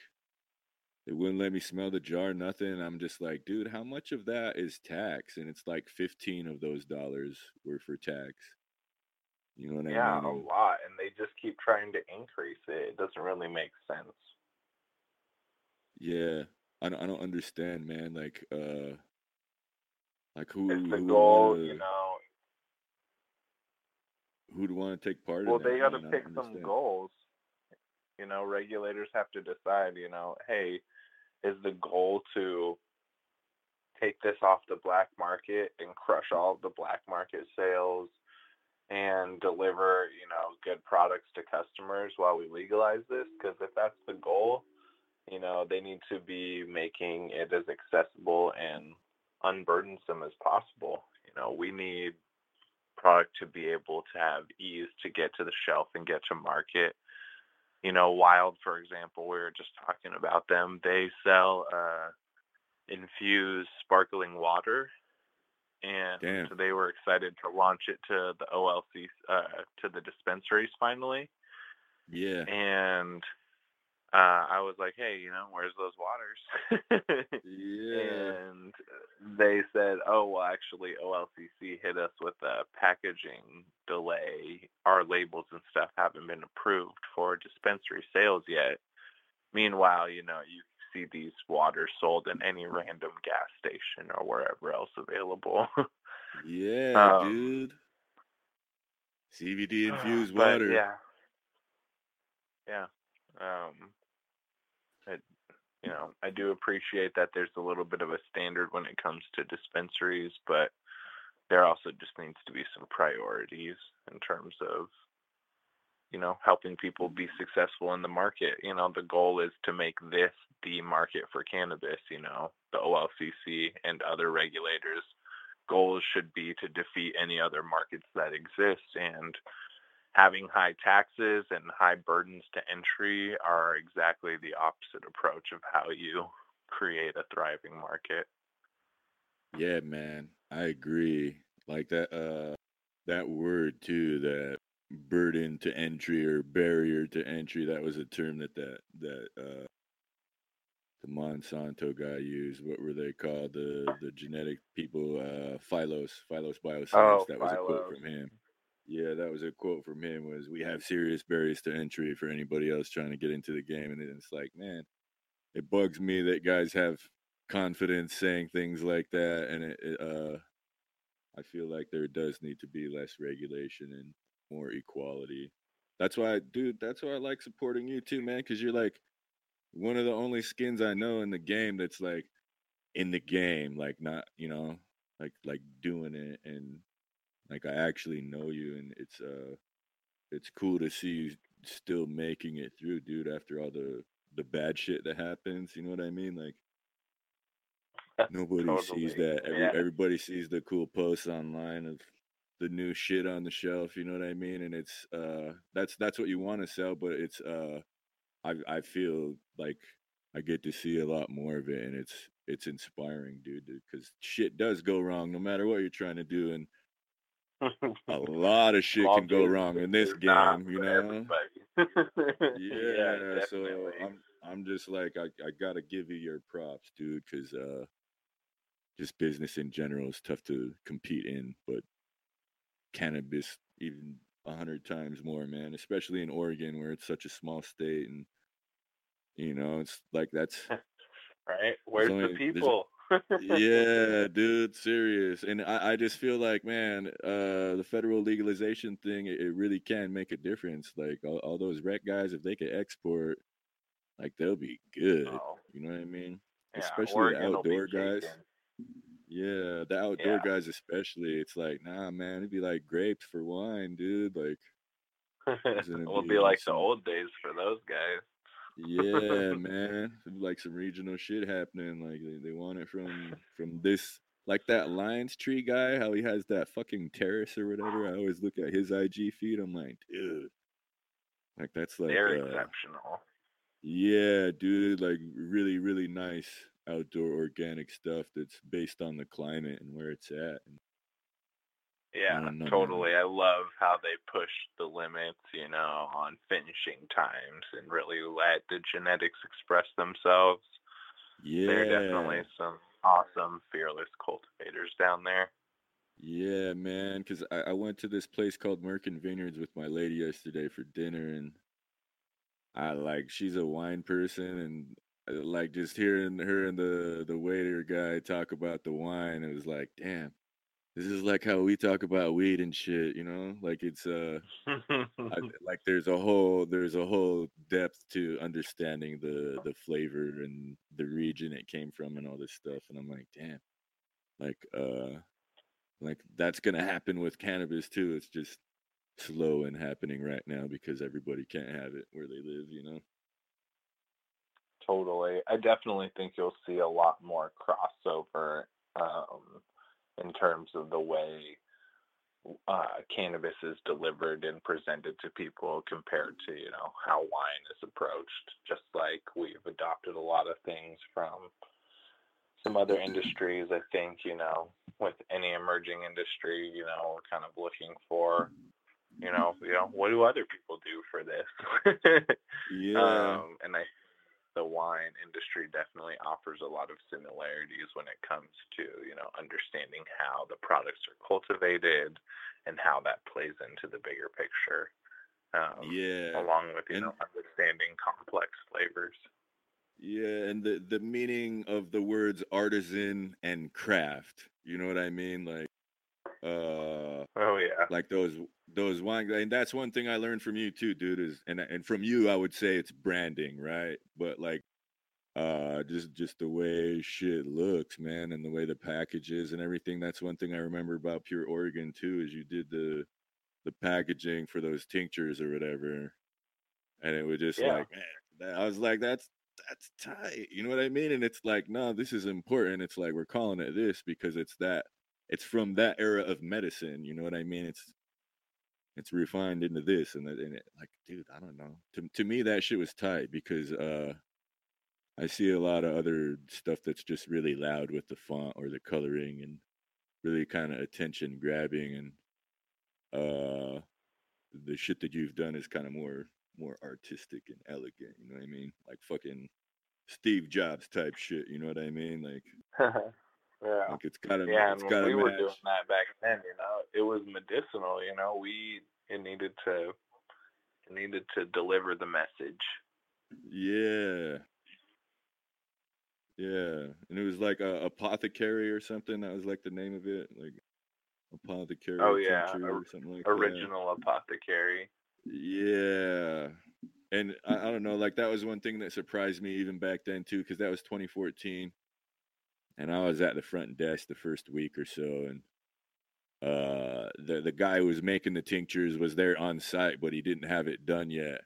they wouldn't let me smell the jar, nothing. I'm just like, dude, how much of that is tax? And it's like fifteen of those dollars were for tax. You know what Yeah, I a mean? lot, and they just keep trying to increase it. It doesn't really make sense. Yeah, I don't, I don't understand, man. Like, uh, like who It's the who goal, wanna you know. who'd want to take part Well, they got to pick some goals. You know, regulators have to decide. You know, hey, is the goal to take this off the black market and crush all the black market sales and deliver, you know, good products to customers while we legalize this? Because if that's the goal, you know, they need to be making it as accessible and unburdensome as possible. You know, we need product to be able to have ease to get to the shelf and get to market. You know, Wild, for example, we were just talking about them. They sell uh, infused sparkling water, and Damn. so they were excited to launch it to the OLC, uh, to the dispensaries finally. Yeah, And uh, I was like, hey, you know, where's those waters? yeah, and they said, "Oh, well, actually, OLCC hit us with a packaging delay. Our labels and stuff haven't been approved for dispensary sales yet." Meanwhile, you know, you see these waters sold in any random gas station or wherever else available. yeah, Um, dude. CBD infused But, water. Yeah. Yeah. Um, it, you know, I do appreciate that there's a little bit of a standard when it comes to dispensaries, but there also just needs to be some priorities in terms of, you know, helping people be successful in the market. You know, the goal is to make this the market for cannabis, you know, the OLCC and other regulators goals should be to defeat any other markets that exist and having high taxes and high burdens to entry are exactly the opposite approach of how you create a thriving market. Yeah, man, I agree. Like that, uh, that word too, that burden to entry or barrier to entry. That was a term that that that uh, the Monsanto guy used. What were they called? The the genetic people, uh, Phylos, Phylos Bioscience. Oh, that was a quote from him. Yeah, that was a quote from him. Was we have serious barriers to entry for anybody else trying to get into the game, and it's like, man, it bugs me that guys have confidence saying things like that, and it, it uh, I feel like there does need to be less regulation and more equality. That's why, dude. That's why I like supporting you too, man. Because you're like one of the only skins I know in the game that's like in the game, like not, you know, like like doing it and like I actually know you, and it's uh, it's cool to see you still making it through, dude. After all the the bad shit that happens, you know what I mean? Like nobody sees that. Every, yeah. Everybody sees the cool posts online of the new shit on the shelf. You know what I mean? And it's uh, that's that's what you want to sell, but it's uh, I I feel like I get to see a lot more of it, and it's it's inspiring, dude. Because shit does go wrong, no matter what you're trying to do, and a lot of shit can go wrong in this game. You know? everybody. Yeah, so. I'm I'm just like I, I gotta give you your props, dude, because uh, just business in general is tough to compete in, but cannabis even a hundred times more, man. Especially in Oregon, where it's such a small state, and you know, it's like that's right? Where's only- the people? yeah, dude, serious. And I, I just feel like, man, uh, the federal legalization thing, it, it really can make a difference. Like all, all those rec guys, if they could export, like they'll be good. Oh, You know what I mean? yeah, especially the Oregon be outdoor guys. Yeah, the outdoor Yeah. guys especially. It's like, nah, man, it'd be like grapes for wine, dude. Like, it It'll be be like the some- old days for those guys. yeah, man, like some regional shit happening. Like they, they want it from from this like that Lions Tree guy, how he has that fucking terrace or whatever. I always look at his IG feed. I'm like, dude, like that's like They're uh, exceptional. yeah, dude, like really, really nice outdoor organic stuff that's based on the climate and where it's at. Yeah, man. totally. I love how they push the limits, you know, on finishing times and really let the genetics express themselves. yeah, There are definitely some awesome, fearless cultivators down there. Yeah, man, because I, I went to this place called Merkin Vineyards with my lady yesterday for dinner, and I like she's a wine person, and like just hearing her and the the waiter guy talk about the wine, it was like, damn, this is like how we talk about weed and shit, you know? Like it's uh, I, like there's a whole there's a whole depth to understanding the the flavor and the region it came from and all this stuff, and I'm like, damn, like uh like that's gonna happen with cannabis too. It's just slow and happening right now because everybody can't have it where they live, you know. Totally. I definitely think you'll see a lot more crossover um, in terms of the way uh, cannabis is delivered and presented to people compared to, you know, how wine is approached. Just like we've adopted a lot of things from some other industries. I think, you know, with any emerging industry, you know, we're kind of looking for, you know, you know, what do other people do for this? Yeah. Um, and I the wine industry definitely offers a lot of similarities when it comes to you know understanding how the products are cultivated and how that plays into the bigger picture. Um, yeah. along with you And- know understanding complex flavors. Yeah, and the the meaning of the words artisan and craft. You know what I mean? Like uh Oh yeah, like those those wine and that's one thing I learned from you too, dude, is and and from you I would say it's branding, right? But like uh just just the way shit looks, man, and the way the package is and everything. That's one thing I remember about Pure Oregon too, is you did the the packaging for those tinctures or whatever. And it was just Yeah. like, man, that, I was like, that's that's tight. You know what I mean? And it's like, no, this is important. It's like we're calling it this because it's that it's from that era of medicine. You know what I mean? It's it's refined into this and, that- and it, like, dude, I don't know. To to me, that shit was tight because uh, I see a lot of other stuff that's just really loud with the font or the coloring and really kind of attention grabbing and uh, the shit that you've done is kind of more more artistic and elegant. You know what I mean? Like fucking Steve Jobs type shit. You know what I mean? Like yeah. like it's gotta Yeah, it's gotta we were doing that back then, you know, it was medicinal. You know, we it needed to it needed to deliver the message. Yeah. Yeah. And it was like a apothecary or something. That was like the name of it. Like oh, apothecary Oh, yeah, or- something like that. Original apothecary. Yeah. And I, I don't know, like that was one thing that surprised me even back then too, because that was 2014. And I was at the front desk the first week or so, and uh the the guy who was making the tinctures was there on site, but he didn't have it done yet.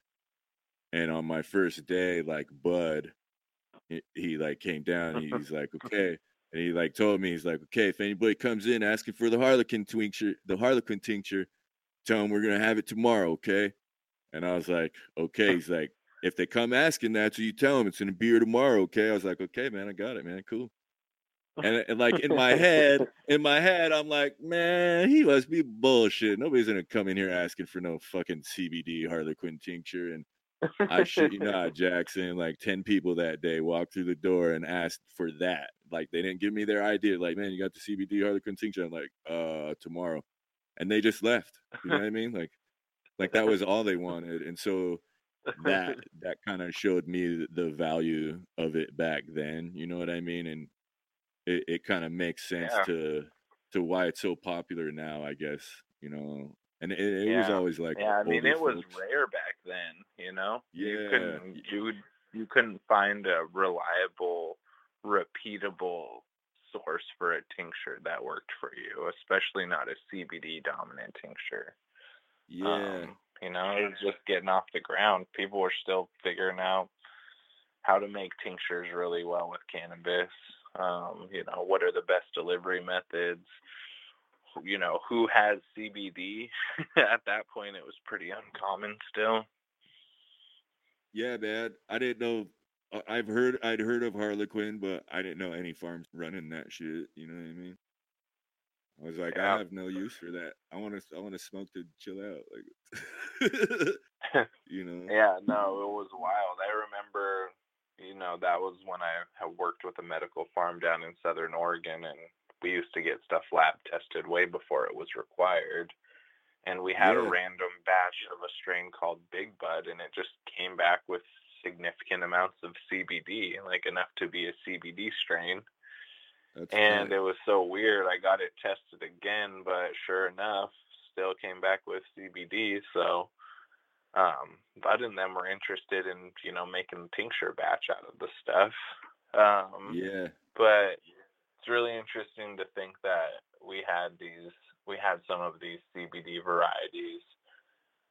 And on my first day, like Bud, he, he like came down, he's like, okay. And he like told me, he's like, okay, if anybody comes in asking for the Harlequin tincture, the Harlequin tincture, tell them we're gonna have it tomorrow, okay? And I was like, okay. He's like, if they come asking that, so you tell them it's gonna be here tomorrow, okay? I was like, okay, man, I got it, man, cool. And, and like in my head, in my head, I'm like, man, he must be bullshit. Nobody's gonna come in here asking for no fucking CBD Harlequin tincture. And I shit you not, Jackson. Like ten people that day walked through the door and asked for that. Like they didn't give me their idea. Like, man, you got the CBD Harlequin tincture. I'm like, uh, tomorrow, and they just left. You know what I mean? Like, like that was all they wanted. And so that that kind of showed me the value of it back then. You know what I mean? And it, it kind of makes sense Yeah. to to why it's so popular now. I guess you know. And it, it was always like yeah, I mean it was rare back then, you know? Yeah. You couldn't you you couldn't find a reliable, repeatable source for a tincture that worked for you, especially not a CBD dominant tincture. Yeah, Um, you know, it was just getting off the ground. People were still figuring out how to make tinctures really well with cannabis. Um, you know, what are the best delivery methods? You know, who has CBD? At that point, it was pretty uncommon still. Yeah, man. I didn't know. uh, I've heard I'd heard of Harlequin, but I didn't know any farms running that shit. You know what I mean? I was like, Yeah. I have no use for that. I want to I want to smoke to chill out, like you know. Yeah, no, it was wild. I know, that was when I had worked with a medical farm down in Southern Oregon, and we used to get stuff lab tested way before it was required. And we had a random batch of a strain called Big Bud, and it just came back with significant amounts of CBD, like enough to be a CBD strain. That's And tight. it was so weird. I got it tested again, but sure enough, still came back with CBD. So, um, Bud and them were interested in, you know, making a tincture batch out of the stuff. Um, yeah, but it's really interesting to think that we had these, we had some of these CBD varieties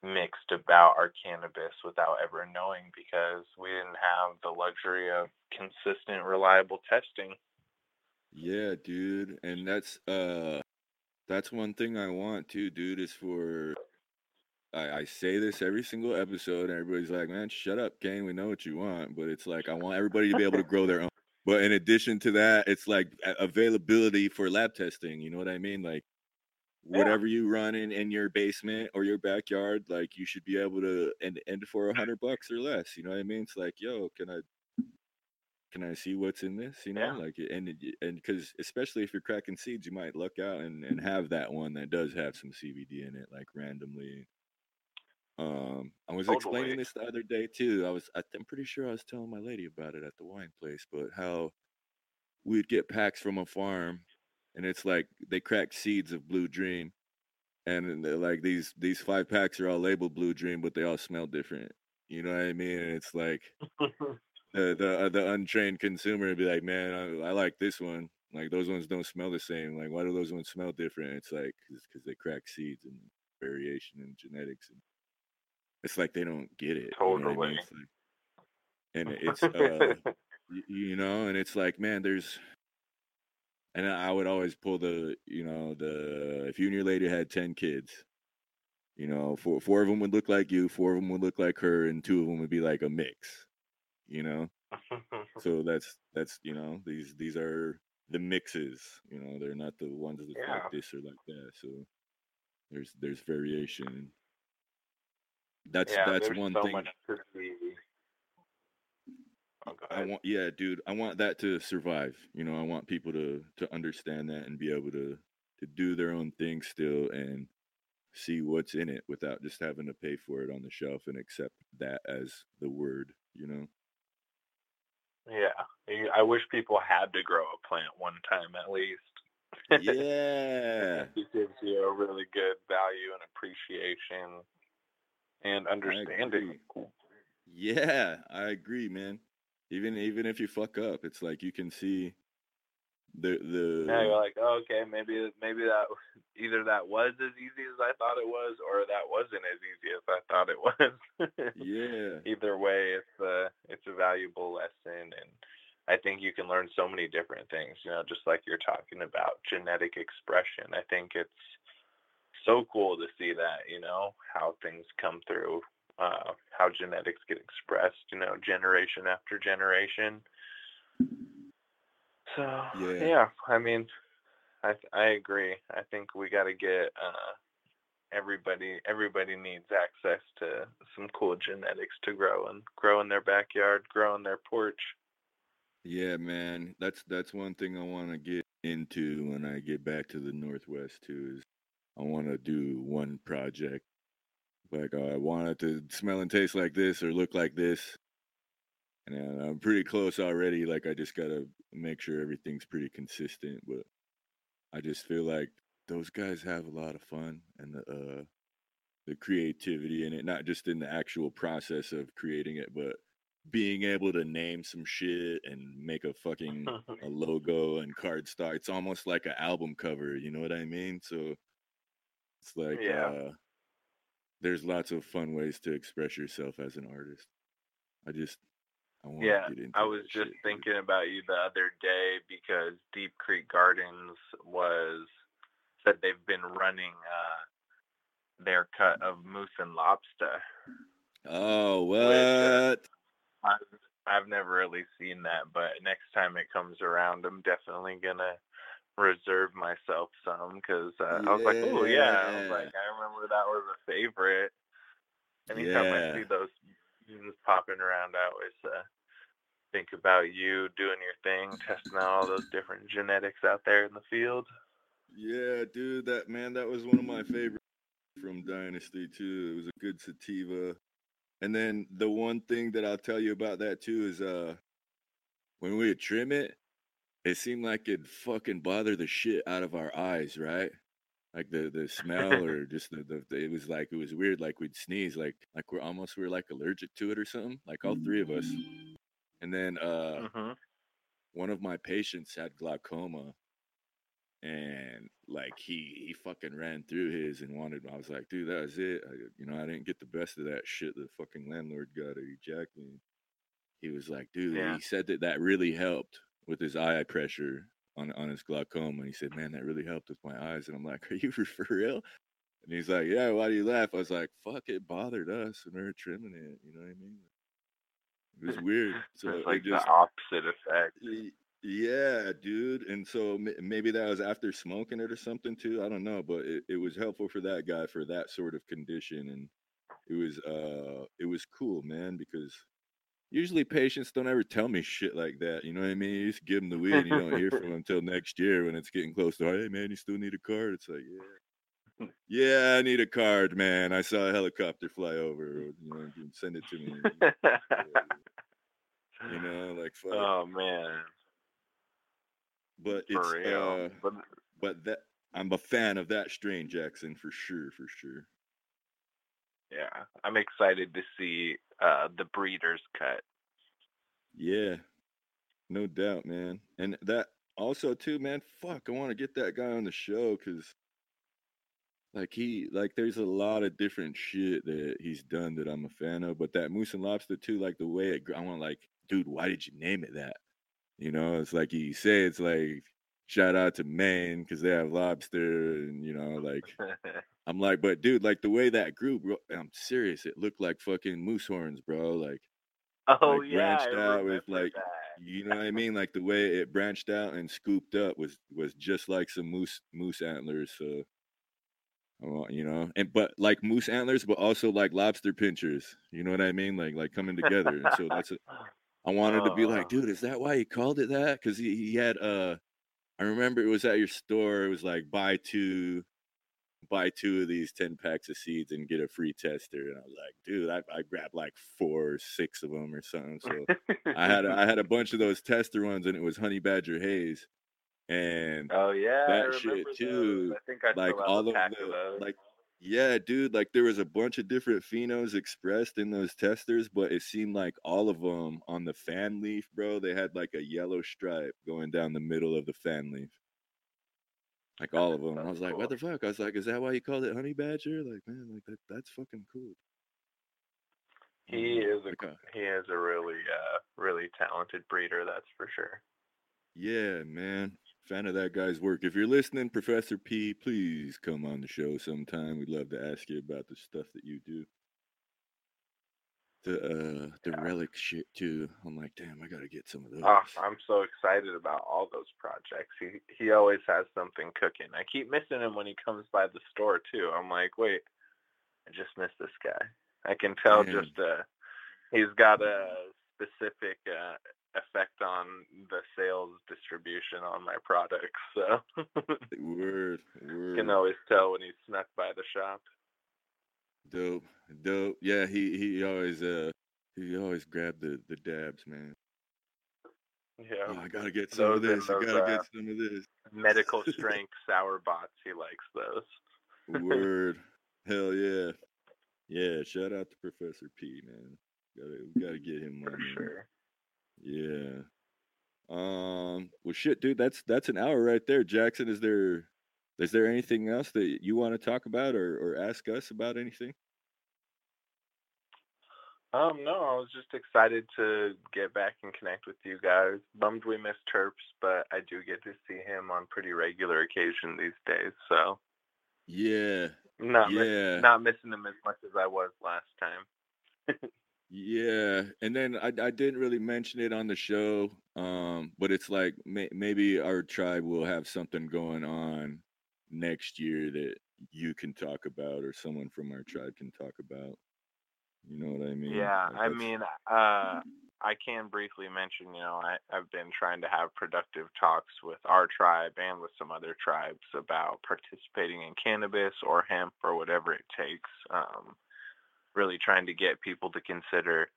mixed about our cannabis without ever knowing because we didn't have the luxury of consistent, reliable testing. yeah, dude. And that's uh, that's one thing I want too, dude. Is for I, I say this every single episode, and everybody's like, "Man, shut up, Kane. We know what you want." But it's like I want everybody to be able to grow their own. But in addition to that, it's like availability for lab testing. You know what I mean? Like Yeah. whatever you run in in your basement or your backyard, like you should be able to and and for a hundred bucks or less. You know what I mean? It's like, yo, can I can I see what's in this? You know, Yeah. like and and because especially if you're cracking seeds, you might look out and and have that one that does have some CBD in it, like randomly. Um, I was explaining this the other day too. I was I'm pretty sure I was telling my lady about it at the wine place, but how we'd get packs from a farm, and it's like they crack seeds of Blue Dream, and like these these five packs are all labeled Blue Dream, but they all smell different. You know what I mean? And it's like the the uh, the untrained consumer would be like, man, I, I like this one. Like those ones don't smell the same. Like why do those ones smell different? It's like because they crack seeds and variation and genetics, and it's like they don't get it. You know I Totally. mean? It's like, and it's uh, you know, and it's like, man, there's. And I would always pull the, you know, the if you and your lady had ten kids, you know, four four of them would look like you, four of them would look like her, and two of them would be like a mix, you know. So that's that's you know these these are the mixes, you know, they're not the ones that Yeah. like this or like that. So there's there's variation. That's yeah, that's one so thing. much to see. Oh, I want yeah, dude. I want that to survive. You know, I want people to to understand that and be able to to do their own thing still and see what's in it without just having to pay for it on the shelf and accept that as the word, you know. Yeah, I wish people had to grow a plant one time at least. Yeah. it gives you a really good value and appreciation and understanding. Yeah, I agree, man. Even even if you fuck up, it's like you can see the the Now you're like, oh, okay, maybe maybe that either that was as easy as I thought it was, or that wasn't as easy as I thought it was. yeah. Either way, it's a it's a valuable lesson, and I think you can learn so many different things. You know, just like you're talking about genetic expression. I think it's so cool to see that. You know how things come through, uh, how genetics get expressed. You know, generation after generation. So Yeah. yeah, I mean, I I agree. I think we got to get uh, everybody. Everybody needs access to some cool genetics to grow and grow in their backyard, grow in their porch. Yeah, man. That's that's one thing I want to get into when I get back to the Northwest too. Is I want to do one project. Like uh, I want it to smell and taste like this or look like this. And I'm pretty close already. Like I just gotta make sure everything's pretty consistent. But I just feel like those guys have a lot of fun and the uh, the creativity in it, not just in the actual process of creating it, but being able to name some shit and make a fucking a logo and card cardstock. It's almost like an album cover, you know what I mean? So it's like Yeah. uh there's lots of fun ways to express yourself as an artist. I just I want Yeah, to get into I was just shit, thinking about you the other day because Deep Creek Gardens was said they've been running uh their cut of moose and lobster. Oh, Which, uh, what? I've, I've never really seen that, but next time it comes around, I'm definitely gonna reserve myself some because uh, I was like, oh yeah, I was like, I remember that was a favorite. Anytime Yeah. I see those memes popping around, I always uh, think about you doing your thing, testing out all those different genetics out there in the field. Yeah, dude, that man, that was one of my favorites from Dynasty too. It was a good sativa. And then the one thing that I'll tell you about that too is uh when we would trim it, it seemed like it'd fucking bother the shit out of our eyes, right? Like the the smell or just the, the, the- it was like it was weird, like we'd sneeze, like like we're almost we're like allergic to it or something, like all three of us. And then uh hmm one of my patients had glaucoma and like he he fucking ran through his and wanted i was like dude that was it I, you know i didn't get the best of that shit the fucking landlord got to eject me he was like dude Yeah. he said that that really helped with his eye pressure on on his glaucoma and he said man that really helped with my eyes and i'm like are you for real and he's like yeah why do you laugh i was like fuck it bothered us we were trimming it you know what i mean it was weird so it's it like just the opposite effect. Yeah, dude. And so maybe that was after smoking it or something too. I don't know, but it, it was helpful for that guy for that sort of condition. And it was, uh, it was cool, man, because usually patients don't ever tell me shit like that. You know what I mean? You just give them the weed and you don't hear from them until next year when it's getting close to, hey, man, you still need a card? It's like, yeah. Yeah, I need a card, man. I saw a helicopter fly over. You know, send it to me. You know, like fuck. oh man, but it's uh, but but that I'm a fan of that strain, Jackson, for sure, for sure. Yeah, I'm excited to see uh the breeders cut. Yeah, no doubt, man. And that also too, man. Fuck, I want to get that guy on the show because, like, he like there's a lot of different shit that he's done that I'm a fan of. But that moose and lobster too, like the way it, I want like, dude, why did you name it that? You know, it's like you say, it's like shout out to Maine because they have lobster, and you know, like I'm like, but dude, like the way that grew, bro, I'm serious. It looked like fucking moose horns, bro. Like, oh like yeah, branched out with like, that. you know what I mean? Like the way it branched out and scooped up was was just like some moose moose antlers. So, you know, and but like moose antlers, but also like lobster pinchers. You know what I mean? Like like coming together. And so that's a, I wanted to be Oh. like, dude, is that why he called it that? Because he, he had uh I remember it was at your store, it was like buy two buy two of these 10 packs of seeds and get a free tester. And I was like, dude, I, I grabbed like four or six of them or something. So I had a, I had a bunch of those tester ones and it was honey badger haze. And oh yeah, I that shit those. too, I think I like all of the of like yeah dude like there was a bunch of different phenos expressed in those testers but it seemed like all of them on the fan leaf bro they had like a yellow stripe going down the middle of the fan leaf like all of them And i was like what the fuck i was like is that why you called it honey badger like man like that that's fucking cool he is a Like, uh, he is a really uh really talented breeder, that's for sure. Yeah, man. Fan of that guy's work. If you're listening, Professor P, please come on the show sometime. We'd love to ask you about the stuff that you do. The uh the Yeah. relic shit too. I'm like, damn, I gotta get some of those. Oh, I'm so excited about all those projects. He he always has something cooking. I keep missing him when he comes by the store too. I'm like, wait, I just missed this guy. I can tell Man. just uh he's got a specific uh effect on the sales distribution on my products. So Word, word. can always tell when he's snuck by the shop. Dope, dope. Yeah, he he always uh he always grabbed the the dabs, man. Yeah. Oh, I gotta get some of Those and this. I gotta uh, get some of this. Medical strength sour bots, he likes those. Word. Hell yeah. Yeah, shout out to Professor P, man. Gotta we gotta get him For sure. Yeah. Um well shit, dude, that's that's an hour right there. Jackson, is there is there anything else that you want to talk about or, or ask us about anything? Um, no, I was just excited to get back and connect with you guys. Bummed we missed Terps, but I do get to see him on pretty regular occasion these days. So Yeah, not miss, yeah, not missing him as much as I was last time. yeah. And then I I didn't really mention it on the show, um, but it's like may, maybe our tribe will have something going on next year that you can talk about, or someone from our tribe can talk about. You know what I mean? Yeah, Like I mean, uh, I can briefly mention, you know, I, I've been trying to have productive talks with our tribe and with some other tribes about participating in cannabis or hemp or whatever it takes. Um, really trying to get people to consider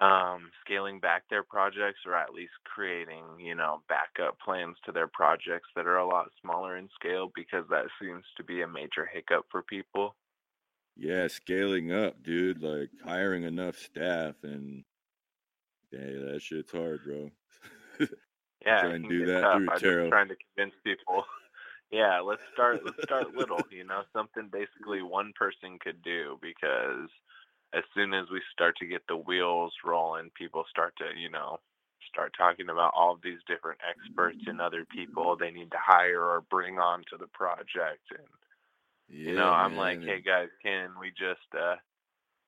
um, scaling back their projects or at least creating, you know, backup plans to their projects that are a lot smaller in scale because that seems to be a major hiccup for people. yeah, scaling up, dude. Like hiring enough staff and yeah, that shit's hard, bro. Yeah, Try it and do that tough. through I'm just tarot. trying to convince people. Yeah, let's start. Let's start little. You know, something basically one person could do because as soon as we start to get the wheels rolling, people start to, you know, start talking about all these different experts and other people they need to hire or bring on to the project. And you know, I'm like, hey guys, can we just uh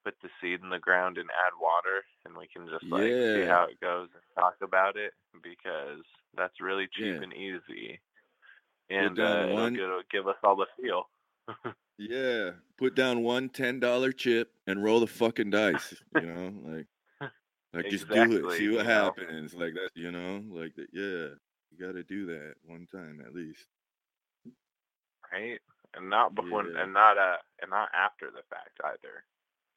put the seed in the ground and add water and we can just like see how it goes and talk about it because that's really cheap yeah. and easy and uh it'll, it'll give us all the feel yeah. Put down one ten dollar chip and roll the fucking dice. You know, like like just do it. See what know happens. Like that. You know, like that. Yeah, you got to do that one time at least. right and not before Yeah, and not uh and not after the fact either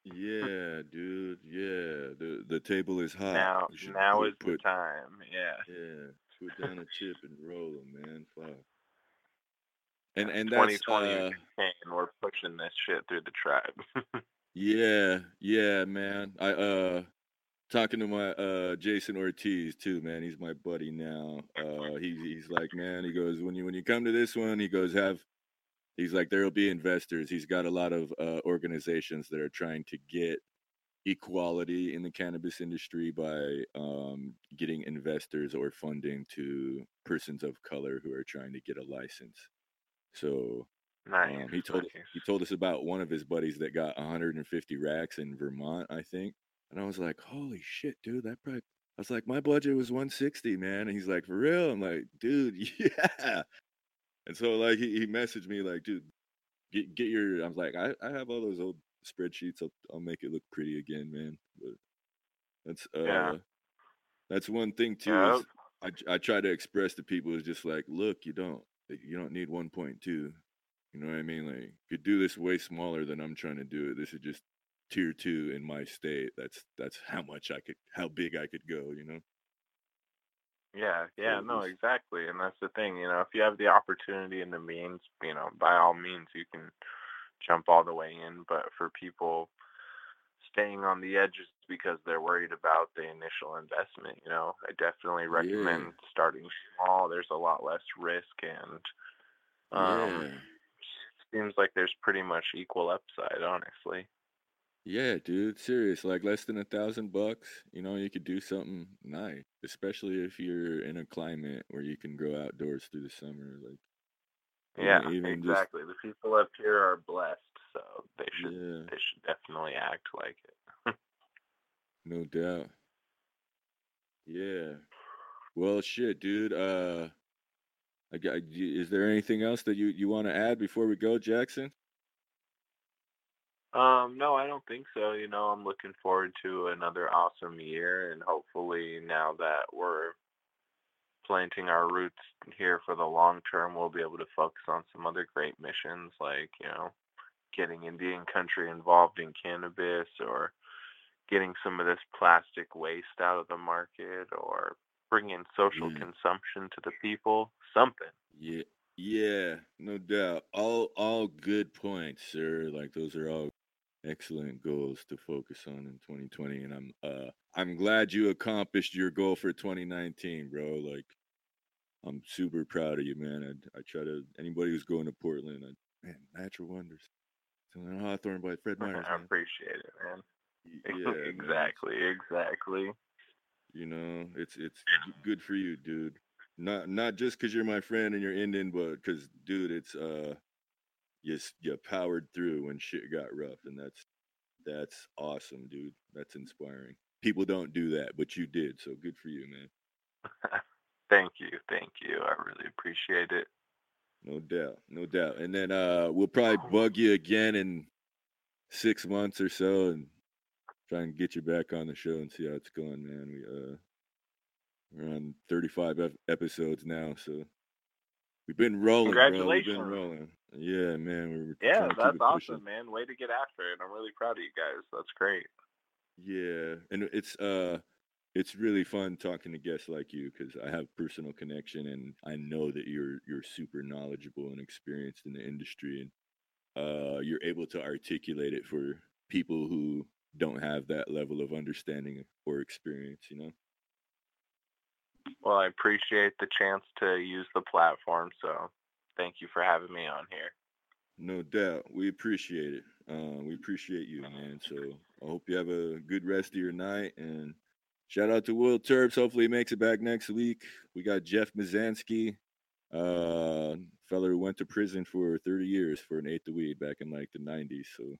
yeah, dude. Yeah, the the table is hot. now now put is the time yeah yeah. Put down a chip and roll them, man. Fuck. And and that's 2020 uh and we're pushing this shit through the tribe yeah yeah man. I uh talking to my uh Jason Ortiz too, man. He's my buddy now. Uh he's he's like, man, he goes, when you when you come to this one, he goes, have he's like there'll be investors. He's got a lot of uh organizations that are trying to get equality in the cannabis industry by um getting investors or funding to persons of color who are trying to get a license. So nice um he told nice he told us about one of his buddies that got 150 racks in Vermont, I think. And I was like, holy shit, dude, that probably. I was like, my budget was 160, man. And he's like, for real? I'm like, dude, yeah. And so like he, he messaged me like, dude, get get your. I was like, I, I have all those old spreadsheets. I'll I'll make it look pretty again, man. But that's yeah uh that's one thing too yeah is I I try to express to people is just like, look, you don't you don't need 1.2. You know what I mean? Like, you could do this way smaller than I'm trying to do it. This is just tier two in my state. That's that's how much I could, how big I could go. You know? Yeah, yeah, no, exactly. And that's the thing, you know, if you have the opportunity and the means, you know, by all means you can jump all the way in. But for people staying on the edges because they're worried about the initial investment, you know, I definitely yeah, recommend starting small. There's a lot less risk and um yeah, seems like there's pretty much equal upside, honestly. yeah, dude. Serious, like less than a thousand bucks. You know, you could do something nice, especially if you're in a climate where you can grow outdoors through the summer. Like Yeah, even even just exactly. The people up here are blessed, so they should yeah, they should definitely act like it. no doubt. Yeah. Well, shit, dude. Uh, I got. Is there anything else that you you want to add before we go, Jackson? Um, no, I don't think so. You know, I'm looking forward to another awesome year, and hopefully, now that we're planting our roots here for the long term, we'll be able to focus on some other great missions, like you know, getting Indian country involved in cannabis, or getting some of this plastic waste out of the market, or bringing social Yeah. consumption to the people. Something. Yeah. Yeah. No doubt. All all good points, sir. Like those are all excellent goals to focus on in 2020 and i'm uh i'm glad you accomplished your goal for 2019 bro like i'm super proud of you man i, I try to anybody who's going to portland I, man natural wonders hawthorne by fred myers I man appreciate it, man. Yeah, man. exactly, exactly. You know, it's it's good for you, dude. Not not just because you're my friend and you're Indian, but because, dude, it's uh, you you powered through when shit got rough, and that's that's awesome, dude. That's inspiring. People don't do that, but you did, so good for you, man. Thank you, thank you. I really appreciate it. No doubt, no doubt. And then uh, we'll probably bug you again in six months or so, and try and get you back on the show and see how it's going, man. We uh, we're on 35 ep- episodes now, so we've been rolling, bro. We've been Congratulations. rolling. Yeah, man. We're Yeah, trying to keep that's awesome, man. Way to get after it. I'm really proud of you guys. That's great. Yeah, and it's uh, it's really fun talking to guests like you because I have personal connection, and I know that you're you're super knowledgeable and experienced in the industry, and uh, you're able to articulate it for people who don't have that level of understanding or experience. You know. Well, I appreciate the chance to use the platform, so thank you for having me on here. No doubt. We appreciate it. Uh, we appreciate you, man. So I hope you have a good rest of your night. And shout out to Will Terps. Hopefully he makes it back next week. We got Jeff Mizanskey, uh, fella who went to prison for 30 years for an eighth of weed back in like the 90s. So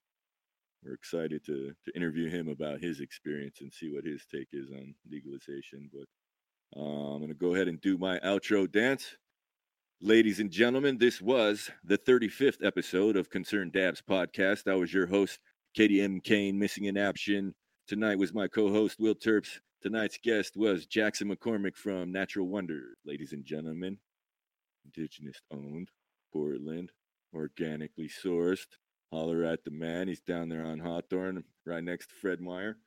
we're excited to to interview him about his experience and see what his take is on legalization. But uh, I'm gonna go ahead and do my outro dance. Ladies and gentlemen, this was the 35th episode of Concerned Dabs podcast. I was your host, Katie M. Kane, missing in action. Tonight was my co host, Will Terps. Tonight's guest was Jackson McCormick from Natural Wonder. Ladies and gentlemen, indigenous owned, Portland, organically sourced. Holler at the man. He's down there on Hawthorne, right next to Fred Meyer.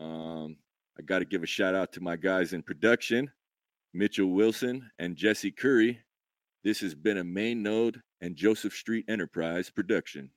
Um, I got to give a shout out to my guys in production, Mitchell Wilson and Jesse Curry. This has been a Main Node and Joseph Street Enterprise production.